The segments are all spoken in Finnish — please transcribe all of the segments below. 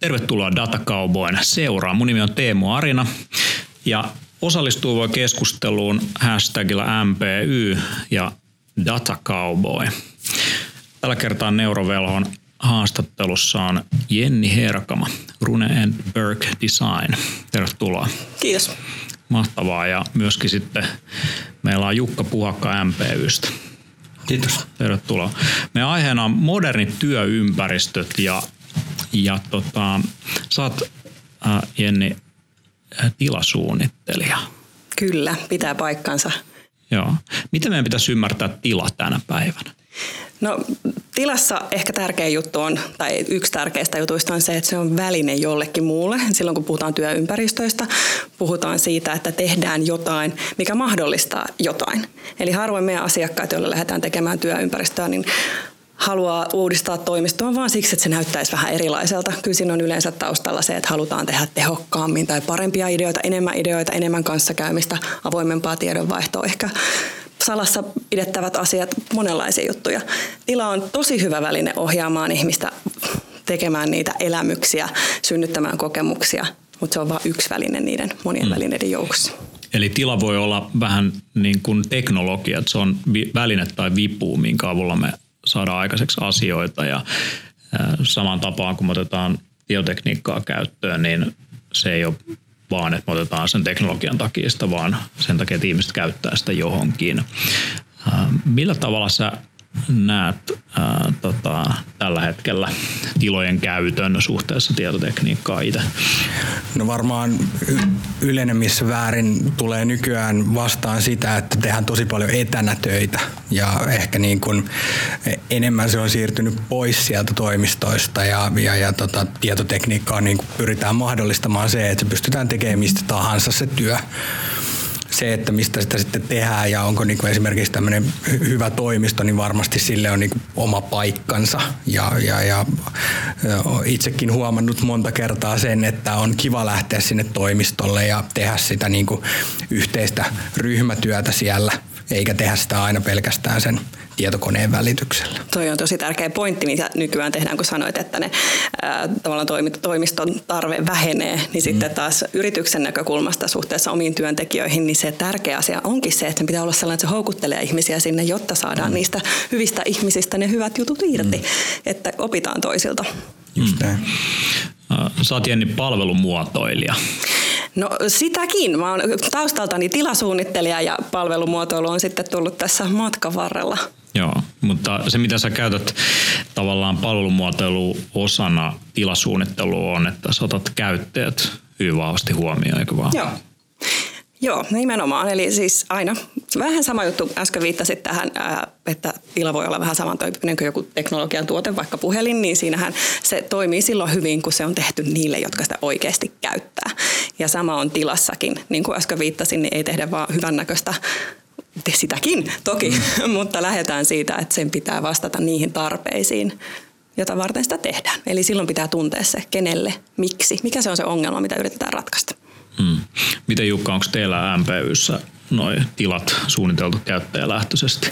Tervetuloa Datacowboyn seuraan. Mun nimi on Teemu Arina ja osallistuu voi keskusteluun hashtagilla MPY ja Datacowboy. Tällä kertaa Neurovelhon haastattelussa on Jenni Herkama, Rune and Berg Design. Tervetuloa. Kiitos. Mahtavaa ja myöskin sitten meillä on Jukka Puhakka MPYstä. Kiitos. Tervetuloa. Meidän aiheena on modernit työympäristöt ja, ja tota, sä oot äh, Jenni äh, tilasuunnittelija. Kyllä, pitää paikkansa. Joo. Miten meidän pitäisi ymmärtää tila tänä päivänä? No tilassa ehkä tärkeä juttu on, tai yksi tärkeistä jutuista on se, että se on väline jollekin muulle. Silloin kun puhutaan työympäristöistä, puhutaan siitä, että tehdään jotain, mikä mahdollistaa jotain. Eli harvoin meidän asiakkaat, joille lähdetään tekemään työympäristöä, niin haluaa uudistaa toimistoa vaan siksi, että se näyttäisi vähän erilaiselta. Kyllä siinä on yleensä taustalla se, että halutaan tehdä tehokkaammin tai parempia ideoita, enemmän ideoita, enemmän kanssakäymistä, avoimempaa tiedonvaihtoa, ehkä salassa pidettävät asiat, monenlaisia juttuja. Tila on tosi hyvä väline ohjaamaan ihmistä tekemään niitä elämyksiä, synnyttämään kokemuksia, mutta se on vain yksi väline niiden monien mm. välineiden joukossa. Eli tila voi olla vähän niin kuin teknologia, että se on väline tai vipu, minkä avulla me saadaan aikaiseksi asioita ja saman tapaan kun me otetaan biotekniikkaa käyttöön, niin se ei ole vaan, että me otetaan sen teknologian takia sitä, vaan sen takia, että ihmiset käyttää sitä johonkin. Millä tavalla sä näet ää, tota, tällä hetkellä tilojen käytön suhteessa tietotekniikkaa itse? No varmaan ylenemmissä väärin tulee nykyään vastaan sitä, että tehdään tosi paljon etänä töitä ja ehkä niin kuin enemmän se on siirtynyt pois sieltä toimistoista ja, ja, ja tota, tietotekniikkaa niin pyritään mahdollistamaan se, että pystytään tekemään mistä tahansa se työ se, että mistä sitä sitten tehdään ja onko niin kuin esimerkiksi tämmöinen hyvä toimisto, niin varmasti sille on niin kuin oma paikkansa. Ja, ja, ja itsekin huomannut monta kertaa sen, että on kiva lähteä sinne toimistolle ja tehdä sitä niin kuin yhteistä ryhmätyötä siellä, eikä tehdä sitä aina pelkästään sen tietokoneen välityksellä. Toi on tosi tärkeä pointti, mitä nykyään tehdään, kun sanoit, että ne ää, tavallaan toimiston tarve vähenee, niin mm. sitten taas yrityksen näkökulmasta suhteessa omiin työntekijöihin, niin se tärkeä asia onkin se, että pitää olla sellainen, että se houkuttelee ihmisiä sinne, jotta saadaan mm. niistä hyvistä ihmisistä ne hyvät jutut irti, mm. että opitaan toisilta. Just näin. Sä oot Jenni palvelumuotoilija. No sitäkin. Mä oon taustaltani tilasuunnittelija ja palvelumuotoilu on sitten tullut tässä matkan varrella. Joo, mutta se mitä sä käytät tavallaan palvelumuotoilu osana tilasuunnittelua on, että sä otat käyttäjät hyvin vahvasti huomioon, eikö vaan? Joo. Joo, nimenomaan. Eli siis aina vähän sama juttu. Äsken viittasit tähän, että tila voi olla vähän samantyyppinen kuin joku teknologian tuote, vaikka puhelin, niin siinähän se toimii silloin hyvin, kun se on tehty niille, jotka sitä oikeasti käyttää. Ja sama on tilassakin. Niin kuin äsken viittasin, niin ei tehdä vaan hyvännäköistä sitäkin toki, mm. mutta lähdetään siitä, että sen pitää vastata niihin tarpeisiin, jota varten sitä tehdään. Eli silloin pitää tuntea se, kenelle, miksi, mikä se on se ongelma, mitä yritetään ratkaista. Hmm. Miten Jukka, onko teillä MPYssä noin tilat suunniteltu käyttäjälähtöisesti?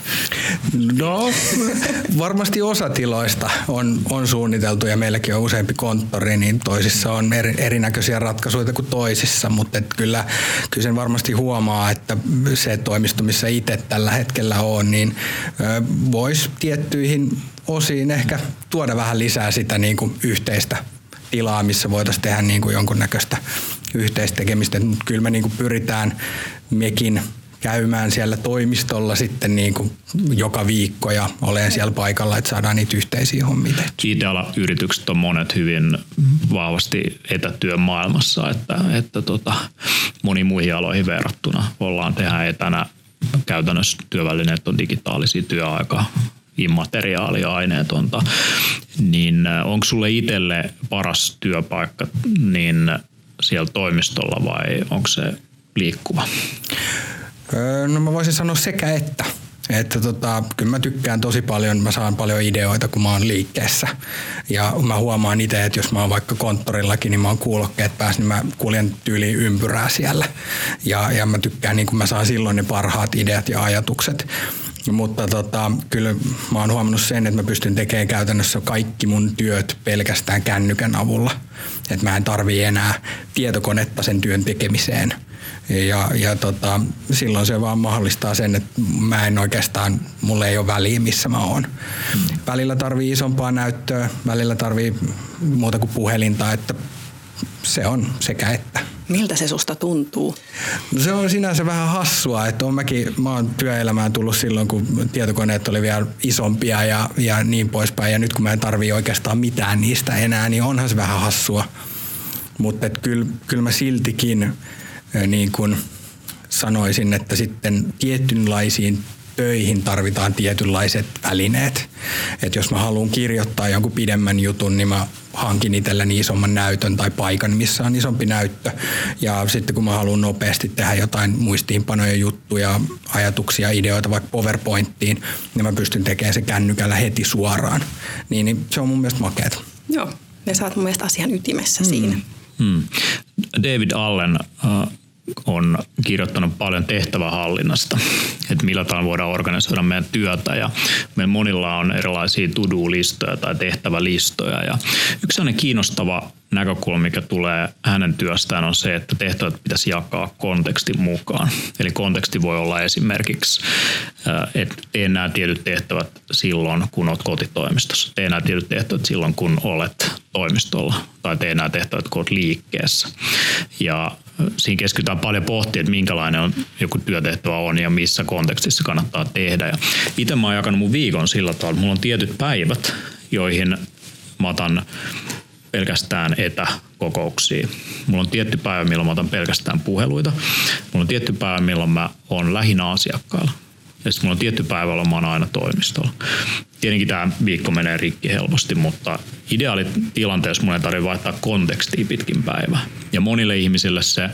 No, varmasti osa tiloista on, on suunniteltu ja meilläkin on useampi konttori, niin toisissa on eri, erinäköisiä ratkaisuja kuin toisissa, mutta et kyllä, kyllä sen varmasti huomaa, että se toimisto, missä itse tällä hetkellä on, niin voisi tiettyihin osiin ehkä tuoda vähän lisää sitä niin kuin yhteistä tilaa, missä voitaisiin tehdä niin kuin jonkunnäköistä yhteistekemistä. Mutta kyllä me niin pyritään mekin käymään siellä toimistolla sitten niin kuin joka viikko ja olen siellä paikalla, että saadaan niitä yhteisiä hommia IT-yritykset on monet hyvin vahvasti etätyön maailmassa, että, että tota, moni muihin aloihin verrattuna ollaan tehdä etänä. Käytännössä työvälineet on digitaalisia työaikaa immateriaalia aineetonta, niin äh, onko sulle itselle paras työpaikka niin siellä toimistolla vai onko se liikkuva? Öö, no mä voisin sanoa sekä että. Että tota, kyllä mä tykkään tosi paljon, mä saan paljon ideoita, kun mä oon liikkeessä. Ja mä huomaan itse, että jos mä oon vaikka konttorillakin, niin mä oon kuulokkeet päässä, niin mä kuljen tyyliin ympyrää siellä. Ja, ja mä tykkään, niin kun mä saan silloin ne parhaat ideat ja ajatukset. Mutta tota, kyllä mä oon huomannut sen, että mä pystyn tekemään käytännössä kaikki mun työt pelkästään kännykän avulla. Että mä en tarvii enää tietokonetta sen työn tekemiseen. Ja, ja tota, silloin se vaan mahdollistaa sen, että mä en oikeastaan, mulle ei ole väliä missä mä oon. Mm. Välillä tarvii isompaa näyttöä, välillä tarvii muuta kuin puhelinta, että se on sekä että. Miltä se susta tuntuu? No se on sinänsä vähän hassua, että on mäkin, mä oon työelämään tullut silloin, kun tietokoneet oli vielä isompia ja, ja niin poispäin. Ja nyt kun mä en tarvii oikeastaan mitään niistä enää, niin onhan se vähän hassua. Mutta kyllä, kyllä mä siltikin niin kuin sanoisin, että sitten tietynlaisiin töihin tarvitaan tietynlaiset välineet. että jos mä haluan kirjoittaa jonkun pidemmän jutun, niin mä hankin itselleni isomman näytön tai paikan, missä on isompi näyttö. Ja sitten kun mä haluan nopeasti tehdä jotain muistiinpanoja, juttuja, ajatuksia, ideoita vaikka PowerPointtiin, niin mä pystyn tekemään se kännykällä heti suoraan. Niin, niin se on mun mielestä makeeta. Joo, ja sä oot mun mielestä asian ytimessä mm. siinä. Hmm. David Allen uh, on kirjoittanut paljon tehtävähallinnasta, että millä tavalla voidaan organisoida meidän työtä ja me monilla on erilaisia to-do-listoja tai tehtävälistoja ja yksi sellainen kiinnostava näkökulma, mikä tulee hänen työstään, on se, että tehtävät pitäisi jakaa kontekstin mukaan. Eli konteksti voi olla esimerkiksi, että tee nämä tietyt tehtävät silloin, kun olet kotitoimistossa. Tee nämä tietyt tehtävät silloin, kun olet toimistolla. Tai tee nämä tehtävät, kun olet liikkeessä. Ja siinä keskitytään paljon pohtia, että minkälainen on joku työtehtävä on ja missä kontekstissa kannattaa tehdä. Ja itse mä oon jakanut mun viikon sillä tavalla, että mulla on tietyt päivät, joihin mä otan pelkästään etäkokouksia. Mulla on tietty päivä, milloin mä otan pelkästään puheluita. Mulla on tietty päivä, milloin mä oon lähinnä asiakkailla. Ja sitten mulla on tietty päivä, jolloin mä oon aina toimistolla. Tietenkin tämä viikko menee rikki helposti, mutta ideaalitilanteessa mun ei tarvitse vaihtaa kontekstia pitkin päivää. Ja monille ihmisille se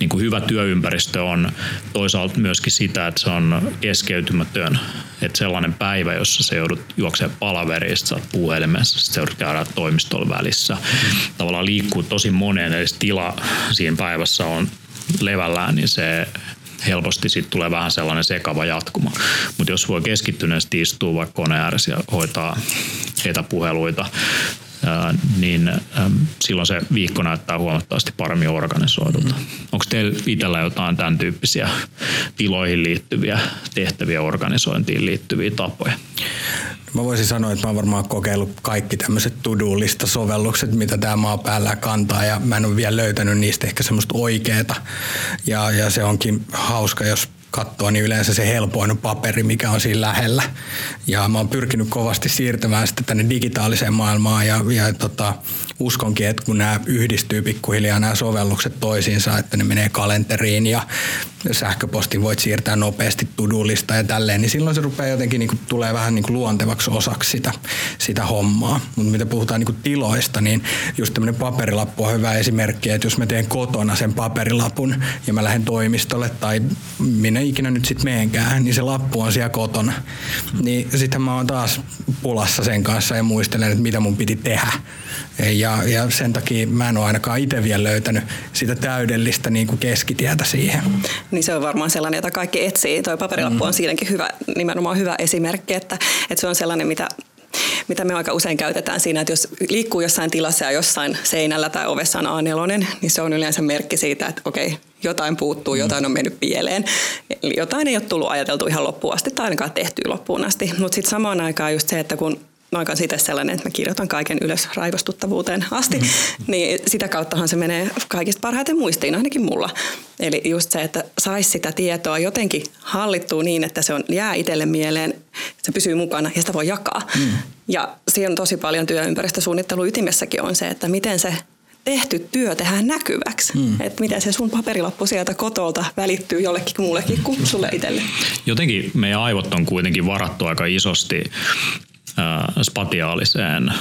niin kuin hyvä työympäristö on toisaalta myöskin sitä, että se on keskeytymätön. Että sellainen päivä, jossa se joudut juoksemaan palaveriin, sä oot puhelimessa, sitten se joudut käydä toimistolla välissä. Tavallaan liikkuu tosi moneen, eli tila siinä päivässä on levällään, niin se helposti sitten tulee vähän sellainen sekava jatkuma. Mutta jos voi keskittyneesti istua vaikka koneen ääressä ja hoitaa etäpuheluita, niin silloin se viikko näyttää huomattavasti paremmin organisoidulta. Mm. Onko teillä itsellä jotain tämän tyyppisiä tiloihin liittyviä tehtäviä organisointiin liittyviä tapoja? Mä voisin sanoa, että mä oon varmaan kokeillut kaikki tämmöiset to sovellukset mitä tämä maa päällä kantaa ja mä en ole vielä löytänyt niistä ehkä semmoista oikeeta. Ja, ja se onkin hauska, jos katsoa, niin yleensä se helpoin paperi, mikä on siinä lähellä. Ja mä oon pyrkinyt kovasti siirtymään sitten tänne digitaaliseen maailmaan ja, ja tota, uskonkin, että kun nämä yhdistyy pikkuhiljaa nämä sovellukset toisiinsa, että ne menee kalenteriin ja sähköpostin voit siirtää nopeasti tudulista ja tälleen, niin silloin se rupeaa jotenkin niin kuin, tulee vähän niin kuin luontevaksi osaksi sitä, sitä hommaa. Mutta mitä puhutaan niin kuin tiloista, niin just tämmöinen paperilappu on hyvä esimerkki, että jos mä teen kotona sen paperilapun ja mä lähden toimistolle tai minne ikinä nyt sitten meenkään, niin se lappu on siellä kotona. Niin sitten mä oon taas pulassa sen kanssa ja muistelen, että mitä mun piti tehdä. Ja, ja sen takia mä en ole ainakaan itse vielä löytänyt sitä täydellistä niin kuin keskitietä siihen. Niin se on varmaan sellainen, jota kaikki etsii. Tuo paperilappu on mm. siinäkin hyvä, nimenomaan hyvä esimerkki, että, että se on sellainen, mitä mitä me aika usein käytetään siinä, että jos liikkuu jossain tilassa ja jossain seinällä tai ovessa on A4, niin se on yleensä merkki siitä, että okei, jotain puuttuu, mm. jotain on mennyt pieleen. Eli jotain ei ole tullut ajateltu ihan loppuun asti tai ainakaan tehtyä loppuun asti. Mutta sitten samaan aikaan just se, että kun mä oon itse sellainen, että mä kirjoitan kaiken ylös raivostuttavuuteen asti, mm. niin sitä kauttahan se menee kaikista parhaiten muistiin, ainakin mulla. Eli just se, että saisi sitä tietoa jotenkin hallittua niin, että se on, jää itselle mieleen, se pysyy mukana ja sitä voi jakaa. Mm. Ja siinä on tosi paljon työympäristösuunnittelu ytimessäkin on se, että miten se tehty työ tehdään näkyväksi. Mm. Että miten se sun paperilappu sieltä kotolta välittyy jollekin muullekin kuin sulle itselle. Jotenkin meidän aivot on kuitenkin varattu aika isosti spatiaaliseen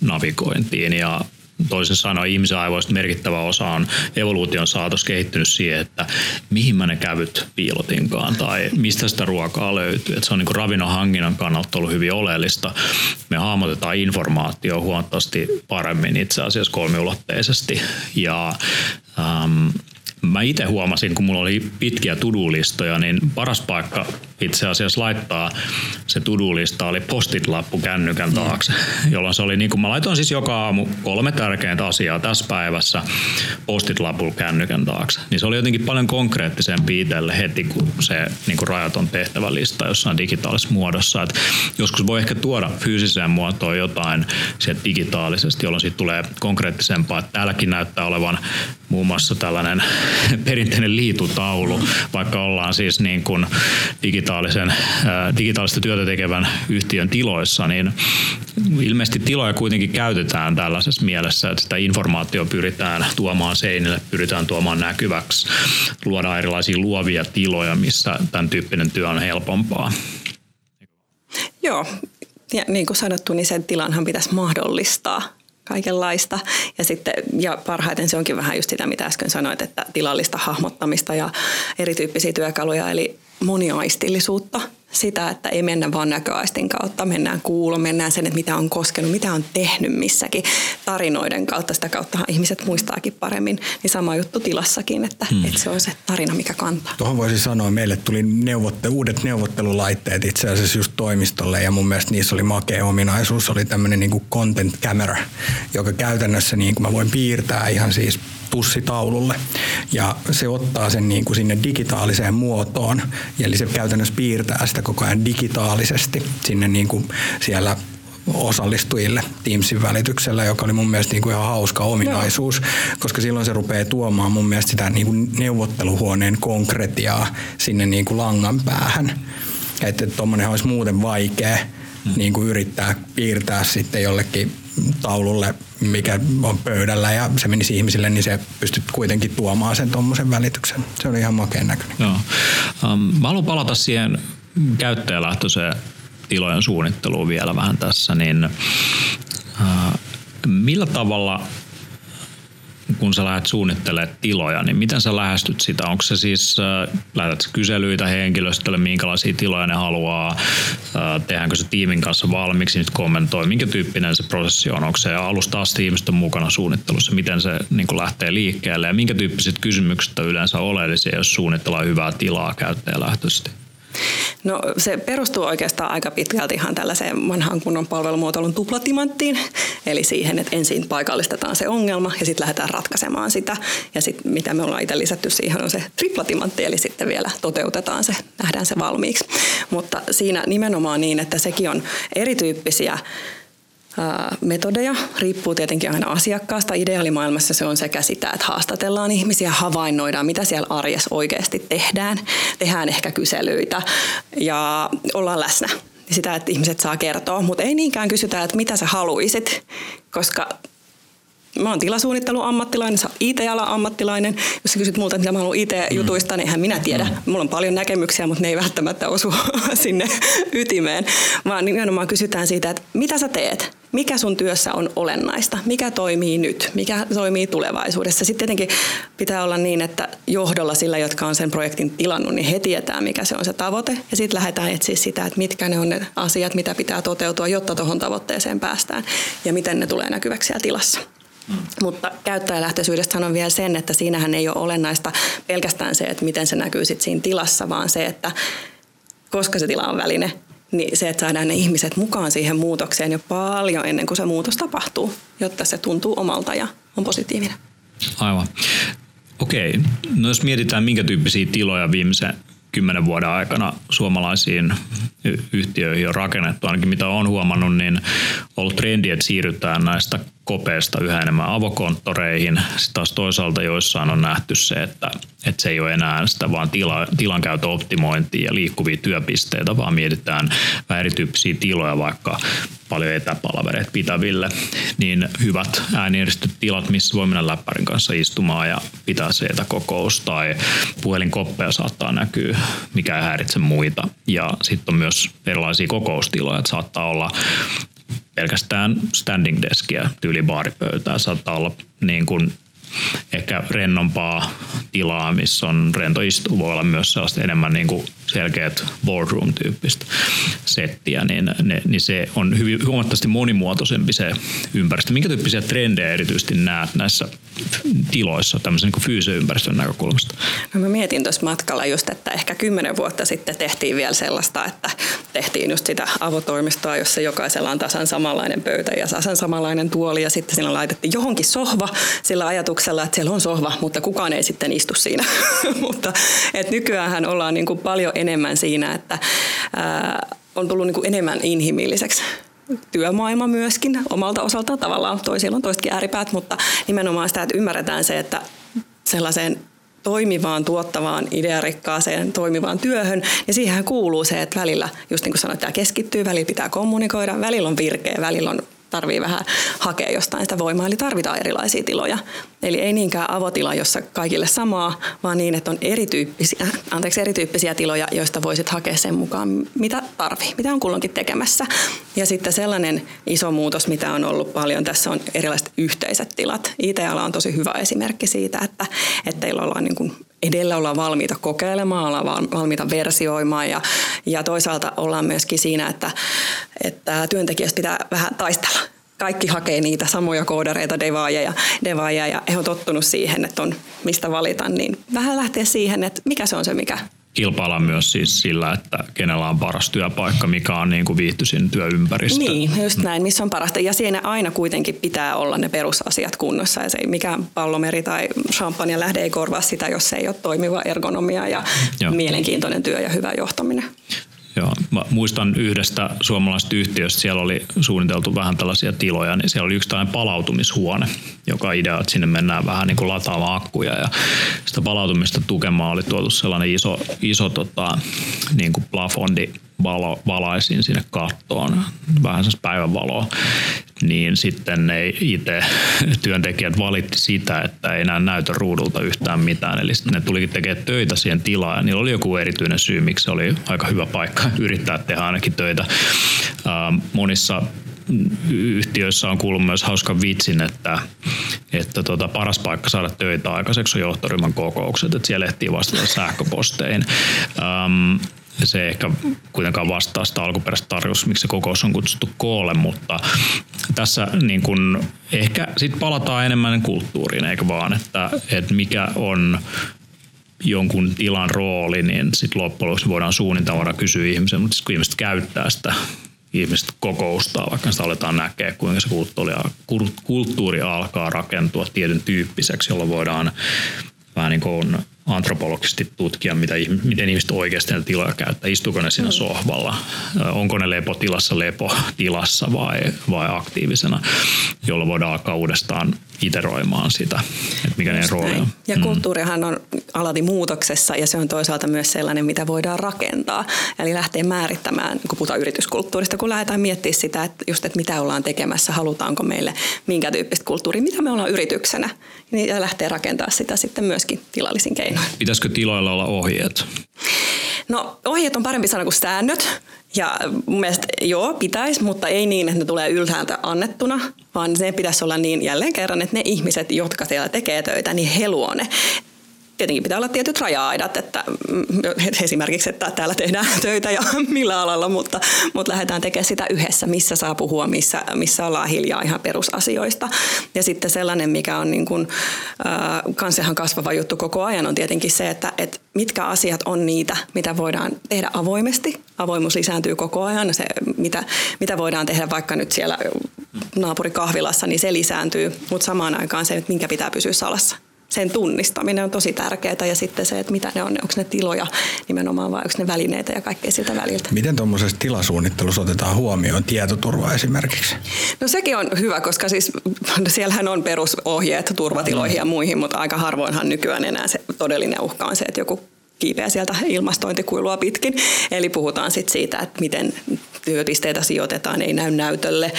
navigointiin ja toisin sanoen ihmisen aivoista merkittävä osa on evoluution saatossa kehittynyt siihen, että mihin mä ne kävyt piilotinkaan tai mistä sitä ruokaa löytyy. Että se on niin ravinnon hankinnan kannalta ollut hyvin oleellista. Me hahmotetaan informaatio huomattavasti paremmin itse asiassa kolmiulotteisesti ja ähm, mä itse huomasin, kun mulla oli pitkiä tudulistoja, niin paras paikka itse asiassa laittaa se tudulista oli postit-lappu kännykän taakse, mm. jolloin se oli niin kuin mä laitoin siis joka aamu kolme tärkeintä asiaa tässä päivässä postit-lapulla kännykän taakse. Niin se oli jotenkin paljon konkreettisempi itselle heti kuin se niin kuin rajaton tehtävälista jossain digitaalisessa muodossa. Et joskus voi ehkä tuoda fyysiseen muotoon jotain sieltä digitaalisesti, jolloin siitä tulee konkreettisempaa. Täälläkin näyttää olevan muun muassa tällainen perinteinen liitutaulu, vaikka ollaan siis niin kuin digitaalisen, digitaalista työtä tekevän yhtiön tiloissa, niin ilmeisesti tiloja kuitenkin käytetään tällaisessa mielessä, että sitä informaatio pyritään tuomaan seinille, pyritään tuomaan näkyväksi, luodaan erilaisia luovia tiloja, missä tämän tyyppinen työ on helpompaa. Joo, ja niin kuin sanottu, niin sen tilanhan pitäisi mahdollistaa kaikenlaista. Ja, sitten, ja parhaiten se onkin vähän just sitä, mitä äsken sanoit, että tilallista hahmottamista ja erityyppisiä työkaluja, eli moniaistillisuutta – sitä, että ei mennä vaan näköaistin kautta, mennään kuulo, mennään sen, että mitä on koskenut, mitä on tehnyt missäkin tarinoiden kautta. Sitä kautta ihmiset muistaakin paremmin. Niin sama juttu tilassakin, että, hmm. että se on se tarina, mikä kantaa. Tuohon voisi sanoa, meille tuli neuvotte, uudet neuvottelulaitteet itse asiassa just toimistolle ja mun mielestä niissä oli makea ominaisuus, oli tämmöinen niin content camera, joka käytännössä niin kuin mä voin piirtää ihan siis pussitaululle. Ja se ottaa sen niin kuin sinne digitaaliseen muotoon. Eli se käytännössä piirtää sitä koko ajan digitaalisesti sinne niin kuin siellä osallistujille Teamsin välityksellä, joka oli mun mielestä niin kuin ihan hauska ominaisuus, Joo. koska silloin se rupeaa tuomaan mun mielestä sitä niin kuin neuvotteluhuoneen konkretiaa sinne niin kuin langan päähän. Että tuommoinen olisi muuten vaikea hmm. niin kuin yrittää piirtää sitten jollekin taululle, mikä on pöydällä ja se menisi ihmisille, niin se pystyt kuitenkin tuomaan sen tuommoisen välityksen. Se oli ihan makeen näköinen. Joo. Um, mä haluan palata siihen käyttäjälähtöiseen tilojen suunnitteluun vielä vähän tässä, niin uh, millä tavalla kun sä lähdet suunnittelemaan tiloja, niin miten sä lähestyt sitä? Onko se siis, äh, lähetät kyselyitä henkilöstölle, minkälaisia tiloja ne haluaa, äh, tehdäänkö se tiimin kanssa valmiiksi, nyt kommentoi, minkä tyyppinen se prosessi on, onko se alusta asti ihmiset mukana suunnittelussa, miten se niin lähtee liikkeelle ja minkä tyyppiset kysymykset on yleensä oleellisia, jos suunnitellaan hyvää tilaa käyttäjälähtöisesti? No se perustuu oikeastaan aika pitkälti ihan tällaiseen vanhaan kunnon palvelumuotoilun tuplatimanttiin, eli siihen, että ensin paikallistetaan se ongelma ja sitten lähdetään ratkaisemaan sitä. Ja sitten mitä me ollaan itse lisätty siihen on se triplatimantti, eli sitten vielä toteutetaan se, nähdään se valmiiksi. Mutta siinä nimenomaan niin, että sekin on erityyppisiä metodeja. Riippuu tietenkin aina asiakkaasta. Ideaalimaailmassa se on sekä sitä, että haastatellaan ihmisiä, havainnoidaan, mitä siellä arjessa oikeasti tehdään. Tehdään ehkä kyselyitä ja ollaan läsnä sitä, että ihmiset saa kertoa, mutta ei niinkään kysytä, että mitä sä haluisit, koska mä oon tilasuunnittelun ammattilainen, sä oot IT-alan ammattilainen. Jos sä kysyt multa, mitä mä haluan IT-jutuista, niin eihän minä tiedä. Mulla on paljon näkemyksiä, mutta ne ei välttämättä osu sinne ytimeen. Vaan nimenomaan kysytään siitä, että mitä sä teet? Mikä sun työssä on olennaista? Mikä toimii nyt? Mikä toimii tulevaisuudessa? Sitten tietenkin pitää olla niin, että johdolla sillä, jotka on sen projektin tilannut, niin he tietää, mikä se on se tavoite. Ja sitten lähdetään etsiä sitä, että mitkä ne on ne asiat, mitä pitää toteutua, jotta tuohon tavoitteeseen päästään. Ja miten ne tulee näkyväksi siellä tilassa. Mm. Mutta käyttäjälähtöisyydestä sanon vielä sen, että siinähän ei ole olennaista pelkästään se, että miten se näkyy sit siinä tilassa, vaan se, että koska se tila on väline, niin se, että saadaan ne ihmiset mukaan siihen muutokseen jo paljon ennen kuin se muutos tapahtuu, jotta se tuntuu omalta ja on positiivinen. Aivan. Okei, no jos mietitään minkä tyyppisiä tiloja viimeisen kymmenen vuoden aikana suomalaisiin yhtiöihin on rakennettu, ainakin mitä olen huomannut, niin ollut trendi, että siirrytään näistä kopeesta yhä enemmän avokonttoreihin. Sitten taas toisaalta joissain on nähty se, että, että se ei ole enää sitä vaan tila, tilankäytön optimointia ja liikkuvia työpisteitä, vaan mietitään vähän erityyppisiä tiloja, vaikka paljon etäpalavereita pitäville, niin hyvät äänieristyt tilat, missä voi mennä läppärin kanssa istumaan ja pitää se etäkokous tai puhelinkoppeja saattaa näkyä, mikä ei häiritse muita. Ja sitten on myös erilaisia kokoustiloja, että saattaa olla pelkästään standing deskiä, tyyli baaripöytää. Saattaa olla niin kuin ehkä rennompaa tilaa, missä on rento istu. Voi olla myös sellaista enemmän niin kuin selkeät boardroom-tyyppistä settiä, niin, ne, niin se on hyvin huomattavasti monimuotoisempi se ympäristö. Minkä tyyppisiä trendejä erityisesti näet näissä tiloissa tämmöisen niin fyysisen ympäristön näkökulmasta? No mä mietin tuossa matkalla just, että ehkä kymmenen vuotta sitten tehtiin vielä sellaista, että tehtiin just sitä avotoimistoa, jossa jokaisella on tasan samanlainen pöytä ja tasan samanlainen tuoli ja sitten siinä laitettiin johonkin sohva sillä ajatuksella, että siellä on sohva, mutta kukaan ei sitten istu siinä. mutta et nykyään ollaan niin kuin paljon enemmän siinä, että ää, on tullut niin kuin enemmän inhimilliseksi työmaailma myöskin omalta osaltaan tavallaan. Toisilla on toistakin ääripäät, mutta nimenomaan sitä, että ymmärretään se, että sellaiseen toimivaan, tuottavaan, idearikkaaseen, toimivaan työhön. Ja siihen kuuluu se, että välillä, just niin kuin sanoit, tämä keskittyy, välillä pitää kommunikoida, välillä on virkeä, välillä on tarvii vähän hakea jostain sitä voimaa, eli tarvitaan erilaisia tiloja. Eli ei niinkään avotila, jossa kaikille samaa, vaan niin, että on erityyppisiä, anteeksi, erityyppisiä tiloja, joista voisit hakea sen mukaan, mitä tarvii, mitä on kulloinkin tekemässä. Ja sitten sellainen iso muutos, mitä on ollut paljon tässä, on erilaiset yhteiset tilat. IT-ala on tosi hyvä esimerkki siitä, että, että teillä ollaan niin kuin edellä ollaan valmiita kokeilemaan, ollaan valmiita versioimaan ja, ja toisaalta ollaan myöskin siinä, että, että työntekijät pitää vähän taistella. Kaikki hakee niitä samoja koodareita, devaaja ja, devaaja ja he on tottunut siihen, että on mistä valita, niin vähän lähteä siihen, että mikä se on se, mikä kilpailla myös siis sillä, että kenellä on paras työpaikka, mikä on niin kuin viihtyisin työympäristö. Niin, just näin, missä on parasta. Ja siinä aina kuitenkin pitää olla ne perusasiat kunnossa. Ja se ei mikään pallomeri tai champagne lähde ei korvaa sitä, jos se ei ole toimiva ergonomia ja Joo. mielenkiintoinen työ ja hyvä johtaminen. Joo, mä muistan yhdestä suomalaisesta yhtiöstä, siellä oli suunniteltu vähän tällaisia tiloja, niin siellä oli yksi tällainen palautumishuone, joka idea, että sinne mennään vähän niin kuin lataamaan akkuja. Ja sitä palautumista tukemaan oli tuotu sellainen iso, iso tota, niin kuin plafondi valo, valaisin sinne kattoon, vähän se päivänvaloa, niin sitten ne itse työntekijät valitti sitä, että ei enää näytä ruudulta yhtään mitään. Eli sitten ne tulikin tekemään töitä siihen tilaan ja niillä oli joku erityinen syy, miksi se oli aika hyvä paikka yrittää tehdä ainakin töitä. Monissa yhtiöissä on kuullut myös hauska vitsin, että, että tota, paras paikka saada töitä aikaiseksi on johtoryhmän kokoukset, että siellä ehtii vastata sähköposteihin. Se ehkä kuitenkaan vastaa sitä alkuperäistä tarjous, miksi se kokous on kutsuttu koolle, mutta tässä niin kun ehkä sitten palataan enemmän kulttuuriin, eikö vaan, että, että mikä on jonkun tilan rooli, niin sitten loppujen lopuksi voidaan suunnitella, voidaan kysyä ihmisen, mutta kun ihmiset käyttää sitä ihmiset kokoustaa, vaikka sitä aletaan näkeä, kuinka se kulttuuri, kulttuuri alkaa rakentua tietyn tyyppiseksi, jolloin voidaan vähän niin kuin antropologisesti tutkia, mitä, miten ihmiset oikeasti näitä tiloja käyttää. Istuuko ne siinä mm. sohvalla? Onko ne lepotilassa lepotilassa vai, vai aktiivisena, jolla voidaan alkaa uudestaan iteroimaan sitä, että mikä ne rooli on. Ja mm. kulttuurihan on alati muutoksessa ja se on toisaalta myös sellainen, mitä voidaan rakentaa. Eli lähtee määrittämään, kun puhutaan yrityskulttuurista, kun lähdetään miettimään sitä, että just, että mitä ollaan tekemässä, halutaanko meille minkä tyyppistä kulttuuria, mitä me ollaan yrityksenä. Niin ja lähtee rakentaa sitä sitten myöskin tilallisin keinoin. Pitäisikö tiloilla olla ohjeet? No ohjeet on parempi sana kuin säännöt. Ja mun mielestä joo, pitäisi, mutta ei niin, että ne tulee ylhäältä annettuna, vaan se pitäisi olla niin jälleen kerran, että ne ihmiset, jotka siellä tekee töitä, niin he luo ne tietenkin pitää olla tietyt raja-aidat, että mm, esimerkiksi, että täällä tehdään töitä ja millä alalla, mutta, mutta lähdetään tekemään sitä yhdessä, missä saa puhua, missä, missä ollaan hiljaa ihan perusasioista. Ja sitten sellainen, mikä on niin kuin, äh, kans ihan kasvava juttu koko ajan, on tietenkin se, että, että mitkä asiat on niitä, mitä voidaan tehdä avoimesti. Avoimuus lisääntyy koko ajan. Se, mitä, mitä voidaan tehdä vaikka nyt siellä naapurikahvilassa, niin se lisääntyy, mutta samaan aikaan se, että minkä pitää pysyä salassa sen tunnistaminen on tosi tärkeää ja sitten se, että mitä ne on, onko ne tiloja nimenomaan vai onko ne välineitä ja kaikkea siltä väliltä. Miten tuommoisessa tilasuunnittelussa otetaan huomioon tietoturva esimerkiksi? No sekin on hyvä, koska siis siellähän on perusohjeet turvatiloihin ja muihin, mutta aika harvoinhan nykyään enää se todellinen uhka on se, että joku kiipeä sieltä ilmastointikuilua pitkin. Eli puhutaan sitten siitä, että miten työpisteitä sijoitetaan, ei näy näytölle,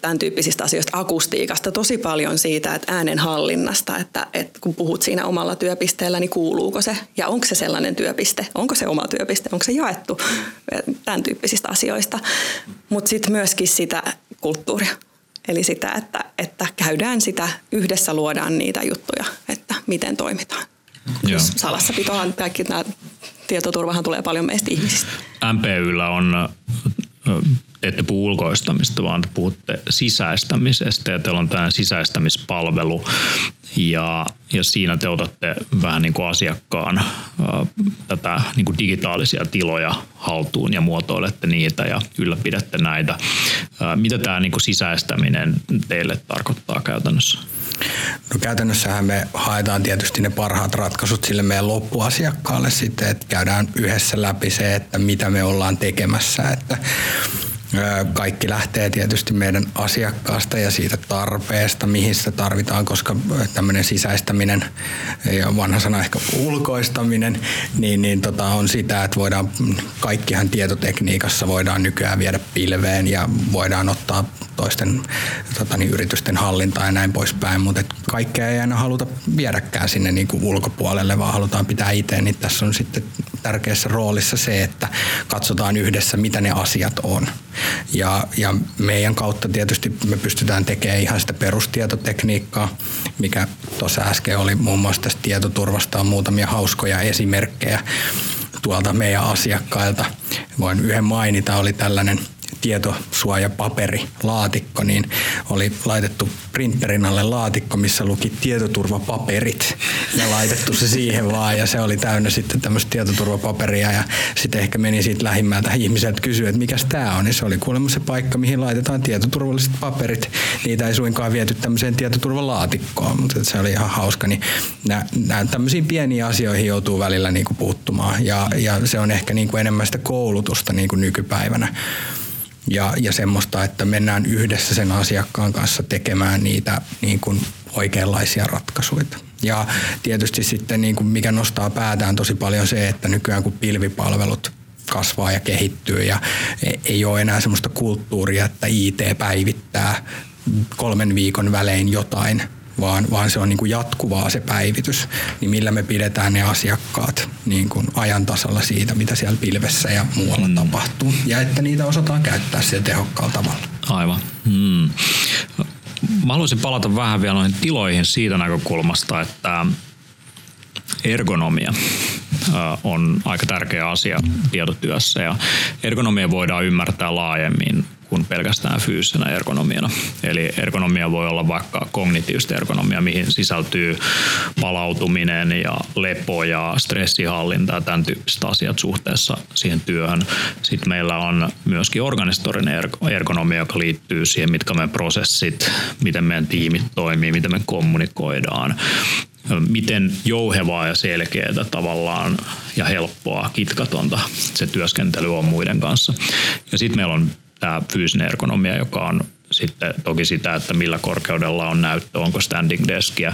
tämän tyyppisistä asioista, akustiikasta, tosi paljon siitä, että äänen hallinnasta, että, että kun puhut siinä omalla työpisteellä, niin kuuluuko se ja onko se sellainen työpiste, onko se oma työpiste, onko se jaettu, tämän tyyppisistä asioista. Mutta sitten myöskin sitä kulttuuria. Eli sitä, että, että käydään sitä, yhdessä luodaan niitä juttuja, että miten toimitaan. Salassapitohan kaikki nämä tietoturvahan tulee paljon meistä ihmisistä. MPYllä on te ette puhu ulkoistamista, vaan te puhutte sisäistämisestä ja teillä on tämä sisäistämispalvelu ja, ja siinä te otatte vähän niin kuin asiakkaan ää, tätä niin kuin digitaalisia tiloja haltuun ja muotoilette niitä ja ylläpidätte näitä. Ää, mitä tämä niin kuin sisäistäminen teille tarkoittaa käytännössä? No käytännössähän me haetaan tietysti ne parhaat ratkaisut sille meidän loppuasiakkaalle sitten, että käydään yhdessä läpi se, että mitä me ollaan tekemässä, että kaikki lähtee tietysti meidän asiakkaasta ja siitä tarpeesta, mihin sitä tarvitaan, koska tämmöinen sisäistäminen ja vanha sana ehkä ulkoistaminen, niin, niin tota on sitä, että voidaan, kaikkihan tietotekniikassa voidaan nykyään viedä pilveen ja voidaan ottaa toisten tota, niin, yritysten hallintaa ja näin poispäin, mutta kaikkea ei aina haluta viedäkään sinne niin kuin ulkopuolelle, vaan halutaan pitää itse, niin tässä on sitten tärkeässä roolissa se, että katsotaan yhdessä, mitä ne asiat on. Ja, ja meidän kautta tietysti me pystytään tekemään ihan sitä perustietotekniikkaa, mikä tuossa äsken oli muun muassa tästä tietoturvasta on muutamia hauskoja esimerkkejä tuolta meidän asiakkailta. Voin yhden mainita, oli tällainen – tietosuojapaperilaatikko, niin oli laitettu printerin alle laatikko, missä luki tietoturvapaperit ja laitettu se siihen vaan ja se oli täynnä sitten tämmöistä tietoturvapaperia ja sitten ehkä meni siitä lähimmältä ihmiseltä kysyä, että mikä tämä on, niin se oli kuulemma se paikka, mihin laitetaan tietoturvalliset paperit. Niitä ei suinkaan viety tämmöiseen tietoturvalaatikkoon, mutta se oli ihan hauska. Niin nämä, nämä tämmöisiin pieniin asioihin joutuu välillä niin kuin puuttumaan ja, ja se on ehkä niin kuin enemmän sitä koulutusta niin kuin nykypäivänä ja, ja semmoista, että mennään yhdessä sen asiakkaan kanssa tekemään niitä niin kuin oikeanlaisia ratkaisuja. Ja tietysti sitten niin kuin mikä nostaa päätään tosi paljon se, että nykyään kun pilvipalvelut kasvaa ja kehittyy ja e, ei ole enää semmoista kulttuuria, että IT päivittää kolmen viikon välein jotain, vaan, vaan se on niin kuin jatkuvaa se päivitys, niin millä me pidetään ne asiakkaat niin kuin ajan tasalla siitä, mitä siellä pilvessä ja muualla mm. tapahtuu, ja että niitä osataan käyttää siellä tehokkaalla tavalla. Aivan. Hmm. Mä haluaisin palata vähän vielä noihin tiloihin siitä näkökulmasta, että ergonomia on aika tärkeä asia tietotyössä ja ergonomia voidaan ymmärtää laajemmin kuin pelkästään fyysisenä ergonomiana. Eli ergonomia voi olla vaikka kognitiivista ergonomia, mihin sisältyy palautuminen ja lepo ja stressihallinta ja tämän tyyppiset asiat suhteessa siihen työhön. Sitten meillä on myöskin organistorinen ergonomia, joka liittyy siihen, mitkä meidän prosessit, miten meidän tiimit toimii, miten me kommunikoidaan miten jouhevaa ja selkeää tavallaan ja helppoa, kitkatonta se työskentely on muiden kanssa. Ja sitten meillä on tämä fyysinen ergonomia, joka on sitten toki sitä, että millä korkeudella on näyttö, onko standing deskiä,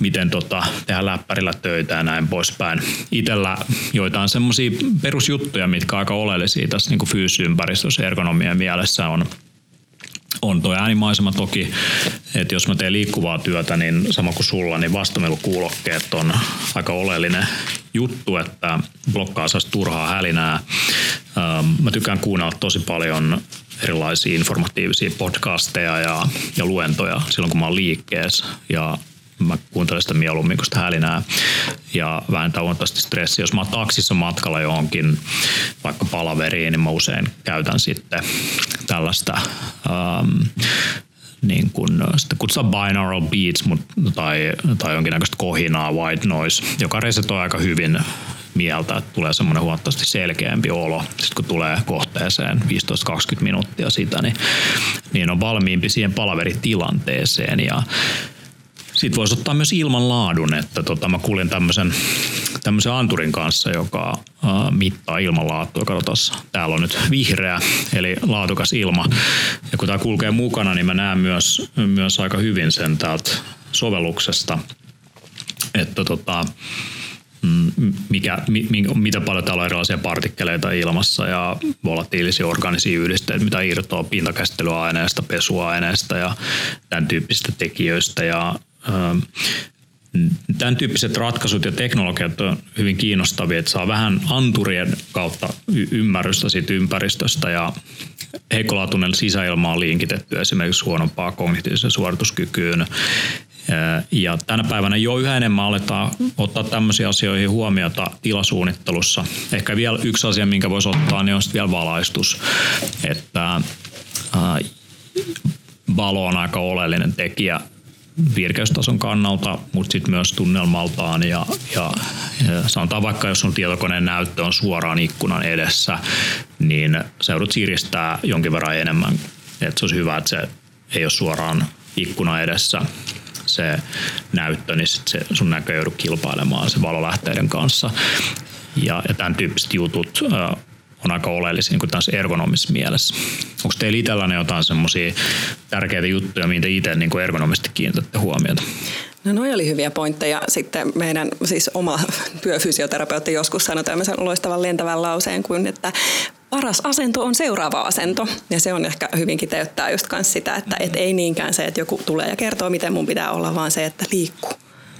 miten tota, tehdään läppärillä töitä ja näin poispäin. Itellä joitain semmoisia perusjuttuja, mitkä aika oleellisia tässä niin fyysisympäristössä ergonomia mielessä on on tuo äänimaisema toki, että jos mä teen liikkuvaa työtä, niin sama kuin sulla, niin vastamelukuulokkeet on aika oleellinen juttu, että blokkaa saisi turhaa hälinää. Ähm, mä tykkään kuunnella tosi paljon erilaisia informatiivisia podcasteja ja, ja luentoja silloin, kun mä oon liikkeessä. Ja mä kuuntelen sitä mieluummin kuin sitä hälinää ja vähentää huomattavasti stressiä. Jos mä oon taksissa matkalla johonkin vaikka palaveriin, niin mä usein käytän sitten tällaista ähm, niin kuin, sitä kutsutaan binaural beats mut, tai, tai jonkinnäköistä kohinaa, white noise, joka resetoi aika hyvin mieltä, että tulee semmoinen huomattavasti selkeämpi olo. Sitten kun tulee kohteeseen 15-20 minuuttia sitä, niin, niin on valmiimpi siihen palaveritilanteeseen. Ja sitten voisi ottaa myös ilmanlaadun, että tota, mä kuulin tämmöisen, tämmöisen anturin kanssa, joka uh, mittaa ilmanlaatua. Katsotaan, täällä on nyt vihreä, eli laatukas ilma. Ja kun tämä kulkee mukana, niin mä näen myös, myös aika hyvin sen täältä sovelluksesta, että tota, mm, mikä, mi, mitä paljon täällä on erilaisia partikkeleita ilmassa ja volatiilisia organisia yhdisteitä, mitä irtoaa pintakäsittelyaineesta, pesuaineesta ja tämän tyyppisistä tekijöistä. Ja tämän tyyppiset ratkaisut ja teknologiat on hyvin kiinnostavia, että saa vähän anturien kautta y- ymmärrystä siitä ympäristöstä ja heikkolaatuinen sisäilma on linkitetty esimerkiksi huonompaa kognitiiviseen suorituskykyyn Ja tänä päivänä jo yhä enemmän aletaan ottaa tämmöisiä asioihin huomiota tilasuunnittelussa. Ehkä vielä yksi asia, minkä voisi ottaa, niin on vielä valaistus. Että valo on aika oleellinen tekijä virkeystason kannalta, mutta sitten myös tunnelmaltaan ja, ja, ja sanotaan vaikka, jos on tietokoneen näyttö on suoraan ikkunan edessä, niin seudut siiristää jonkin verran enemmän. Et se olisi hyvä, että se ei ole suoraan ikkuna edessä se näyttö, niin sit se sun näkö ei joudu kilpailemaan se valolähteiden kanssa. Ja, ja tämän tyyppiset jutut on aika oleellisia niin tässä ergonomisessa mielessä. Onko teillä itsellänne jotain semmoisia tärkeitä juttuja, mitä itse niin ergonomisesti kiinnitätte huomiota? No noi oli hyviä pointteja. Sitten meidän siis oma työfysioterapeutti joskus sanoi tämmöisen loistavan lentävän lauseen kuin, että paras asento on seuraava asento. Ja se on ehkä hyvin kiteyttää just sitä, että et ei niinkään se, että joku tulee ja kertoo, miten mun pitää olla, vaan se, että liikkuu.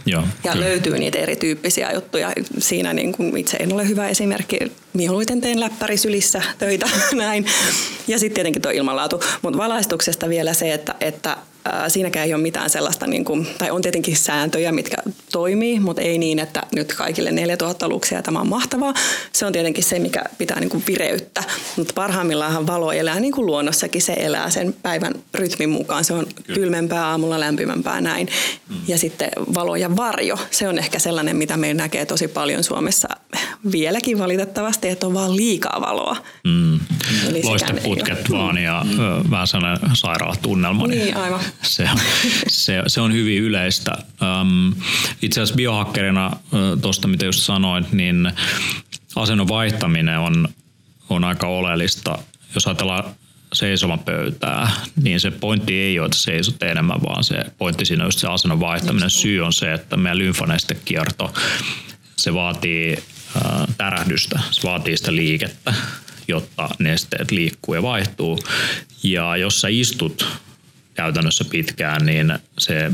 Joo, ja kyllä. löytyy niitä erityyppisiä juttuja. Siinä niin kuin itse en ole hyvä esimerkki. Mieluiten teen läppäri sylissä töitä näin. Ja sitten tietenkin tuo ilmanlaatu. Mutta valaistuksesta vielä se, että, että siinäkään ei ole mitään sellaista, niin kuin, tai on tietenkin sääntöjä, mitkä toimii, mutta ei niin, että nyt kaikille 4000 luksia tämä on mahtavaa. Se on tietenkin se, mikä pitää niin kuin vireyttä, mutta parhaimmillaan valo elää niin kuin luonnossakin, se elää sen päivän rytmin mukaan. Se on Kyllä. kylmempää aamulla, lämpimämpää näin. Mm. Ja sitten valo ja varjo, se on ehkä sellainen, mitä meillä näkee tosi paljon Suomessa vieläkin valitettavasti, että on vaan liikaa valoa. Mm. Loisteputket vaan ja mm. vähän sellainen sairaalatunnelma. Niin, niin aivan se, se, se on hyvin yleistä. Um, itse asiassa biohakkerina uh, tuosta, mitä just sanoit, niin asennon vaihtaminen on, on aika oleellista. Jos ajatellaan seisomapöytää, niin se pointti ei ole, että seisot enemmän, vaan se pointti siinä on just se asennon vaihtaminen. Syy on se, että meidän lymfanestekierto, se vaatii äh, tärähdystä, se vaatii sitä liikettä, jotta nesteet liikkuu ja vaihtuu. Ja jos sä istut käytännössä pitkään, niin se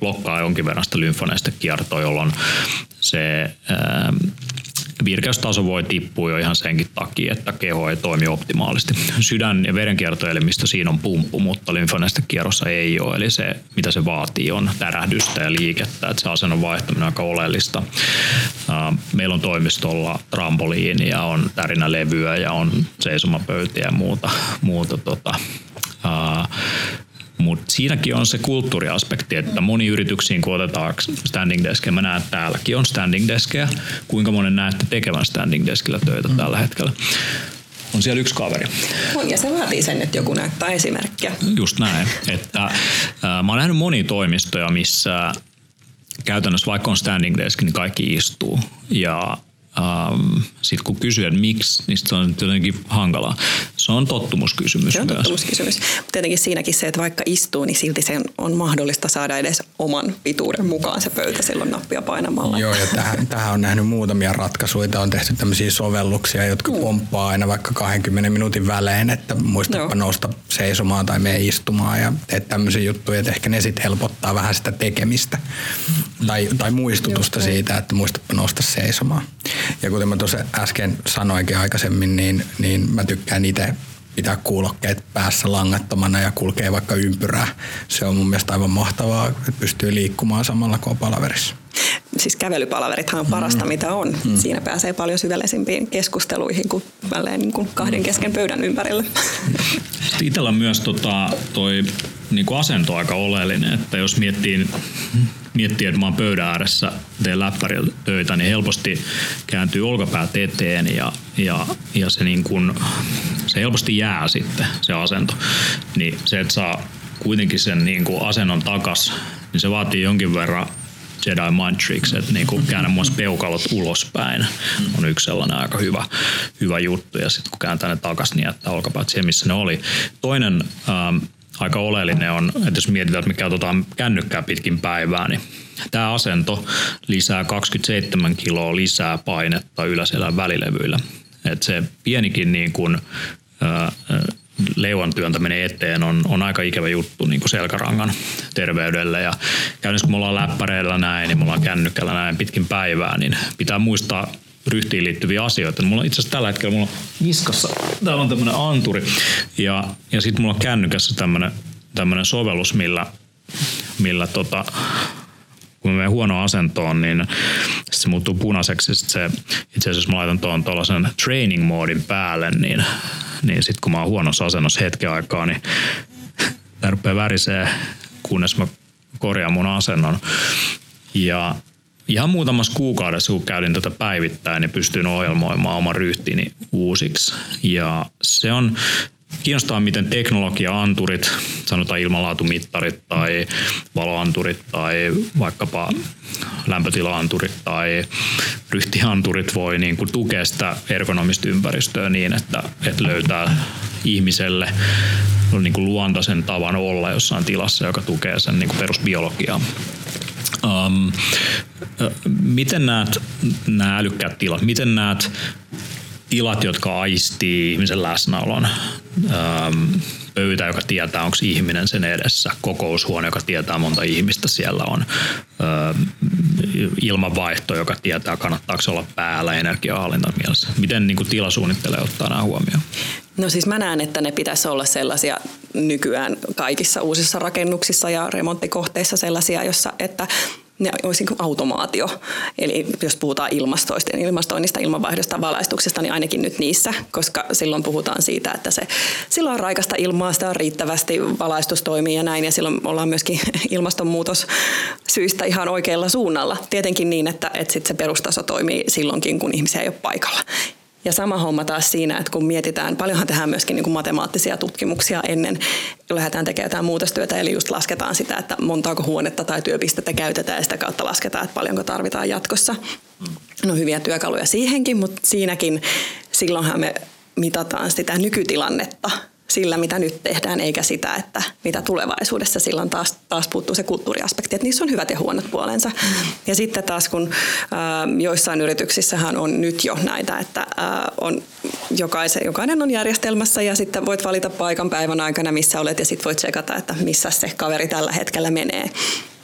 blokkaa jonkin verran sitä lymfoneista kiertoa, jolloin se ää, virkeystaso voi tippua jo ihan senkin takia, että keho ei toimi optimaalisesti. Sydän- ja verenkiertoelimistö siinä on pumppu, mutta lymfoneista kierrossa ei ole. Eli se, mitä se vaatii, on tärähdystä ja liikettä. Että se asennon vaihtaminen on aika oleellista. Meillä on toimistolla trampoliini ja on tärinälevyä ja on seisomapöytiä ja muuta, muuta tota, mutta siinäkin on se kulttuuriaspekti, että moni yrityksiin kun otetaan standing deskeä, mä näen että täälläkin on standing deskeä, kuinka monen näette tekevän standing deskillä töitä mm. tällä hetkellä on siellä yksi kaveri. On, ja se vaatii sen, että joku näyttää esimerkkiä. Just näin. Että, äh, mä oon nähnyt monia toimistoja, missä käytännössä vaikka on standing desk, niin kaikki istuu. Ja Ähm, Sitten kun kysyy, että miksi, niin se on jotenkin hankalaa. Se on tottumuskysymys Se on myös. tottumuskysymys. Tietenkin siinäkin se, että vaikka istuu, niin silti sen on mahdollista saada edes oman pituuden mukaan se pöytä silloin nappia painamalla. Joo, ja tähän, tähän on nähnyt muutamia ratkaisuja. On tehty tämmöisiä sovelluksia, jotka mm. pomppaa aina vaikka 20 minuutin välein, että muistapa nousta seisomaan tai mene istumaan ja teet tämmöisiä juttuja, että ehkä ne sitten helpottaa vähän sitä tekemistä tai, tai muistutusta Joo, siitä, että muistapa nousta seisomaan. Ja kuten mä tuossa äsken sanoinkin aikaisemmin, niin, niin mä tykkään itse pitää kuulokkeet päässä langattomana ja kulkee vaikka ympyrää. Se on mun mielestä aivan mahtavaa, että pystyy liikkumaan samalla kuin palaverissa. Siis kävelypalaverithan on parasta, mm. mitä on. Mm. Siinä pääsee paljon syvällisempiin keskusteluihin kuin, niin kuin kahden kesken pöydän ympärillä. Itsellä on myös tota, toi niin kuin asento aika oleellinen, että jos miettii miettii, että mä oon pöydän ääressä, teen läppärillä töitä, niin helposti kääntyy olkapäät eteen ja, ja, ja se, niin kun, se helposti jää sitten se asento. Niin se, että saa kuitenkin sen niin kuin asennon takas, niin se vaatii jonkin verran Jedi Mind Tricks, että niin kuin käännä myös peukalot ulospäin on yksi sellainen aika hyvä, hyvä juttu. Ja sitten kun kääntää ne takas, niin jättää olkapäät siihen, missä ne oli. Toinen ähm, aika oleellinen on, että jos mietitään, että me käytetään kännykkää pitkin päivää, niin tämä asento lisää 27 kiloa lisää painetta yläselän välilevyillä. Että se pienikin niin kuin, ää, leuan työntäminen eteen on, on aika ikävä juttu niin kuin selkärangan terveydelle. Ja käynnissä kun me ollaan läppäreillä näin, niin me ollaan kännykällä näin pitkin päivää, niin pitää muistaa ryhtiin liittyviä asioita. Mulla itse asiassa tällä hetkellä mulla niskassa, täällä on tämmöinen anturi ja, ja sitten mulla on kännykässä tämmöinen, sovellus, millä millä tota, kun menee huono asentoon, niin se muuttuu punaiseksi. Sitten se, itse asiassa jos mä laitan tuon tuollaisen training moodin päälle, niin, niin sitten kun mä oon huonossa asennossa hetken aikaa, niin tämä rupeaa värisee, kunnes mä korjaan mun asennon. Ja ihan muutamassa kuukaudessa, kun käytin tätä päivittäin, niin pystyin ohjelmoimaan oman ryhtini uusiksi. Ja se on kiinnostaa, miten teknologia-anturit, sanotaan ilmanlaatumittarit tai valoanturit tai vaikkapa lämpötilaanturit tai ryhtianturit voi niin kuin tukea sitä ergonomista ympäristöä niin, että, että löytää ihmiselle niin kuin luontaisen tavan olla jossain tilassa, joka tukee sen niin kuin perusbiologiaa. Um, miten näet nämä älykkäät tilat? Miten näet tilat, jotka aistii ihmisen läsnäolon? Um, pöytä, joka tietää, onko ihminen sen edessä, kokoushuone, joka tietää, monta ihmistä siellä on, ilmanvaihto, joka tietää, kannattaako olla päällä energiahallinta mielessä. Miten niin kuin tilasuunnittelee ottaa nämä huomioon? No siis mä näen, että ne pitäisi olla sellaisia nykyään kaikissa uusissa rakennuksissa ja remonttikohteissa sellaisia, jossa, että ne olisi niin automaatio. Eli jos puhutaan ilmastoista, ilmastoinnista, ilmanvaihdosta, valaistuksesta, niin ainakin nyt niissä, koska silloin puhutaan siitä, että se, silloin on raikasta ilmaa, sitä on riittävästi, valaistus toimii ja näin, ja silloin ollaan myöskin ilmastonmuutos syistä ihan oikealla suunnalla. Tietenkin niin, että, että sit se perustaso toimii silloinkin, kun ihmisiä ei ole paikalla. Ja sama homma taas siinä, että kun mietitään, paljonhan tehdään myöskin niin kuin matemaattisia tutkimuksia ennen, lähdetään tekemään jotain muutostyötä, eli just lasketaan sitä, että montaako huonetta tai työpistettä käytetään ja sitä kautta lasketaan, että paljonko tarvitaan jatkossa. No hyviä työkaluja siihenkin, mutta siinäkin silloinhan me mitataan sitä nykytilannetta sillä, mitä nyt tehdään, eikä sitä, että mitä tulevaisuudessa. Silloin taas, taas puuttuu se kulttuuriaspekti, että niissä on hyvät ja huonot puolensa. Mm. Ja sitten taas, kun äh, joissain yrityksissähän on nyt jo näitä, että äh, on jokaisen, jokainen on järjestelmässä ja sitten voit valita paikan päivän aikana, missä olet ja sitten voit tsekata, että missä se kaveri tällä hetkellä menee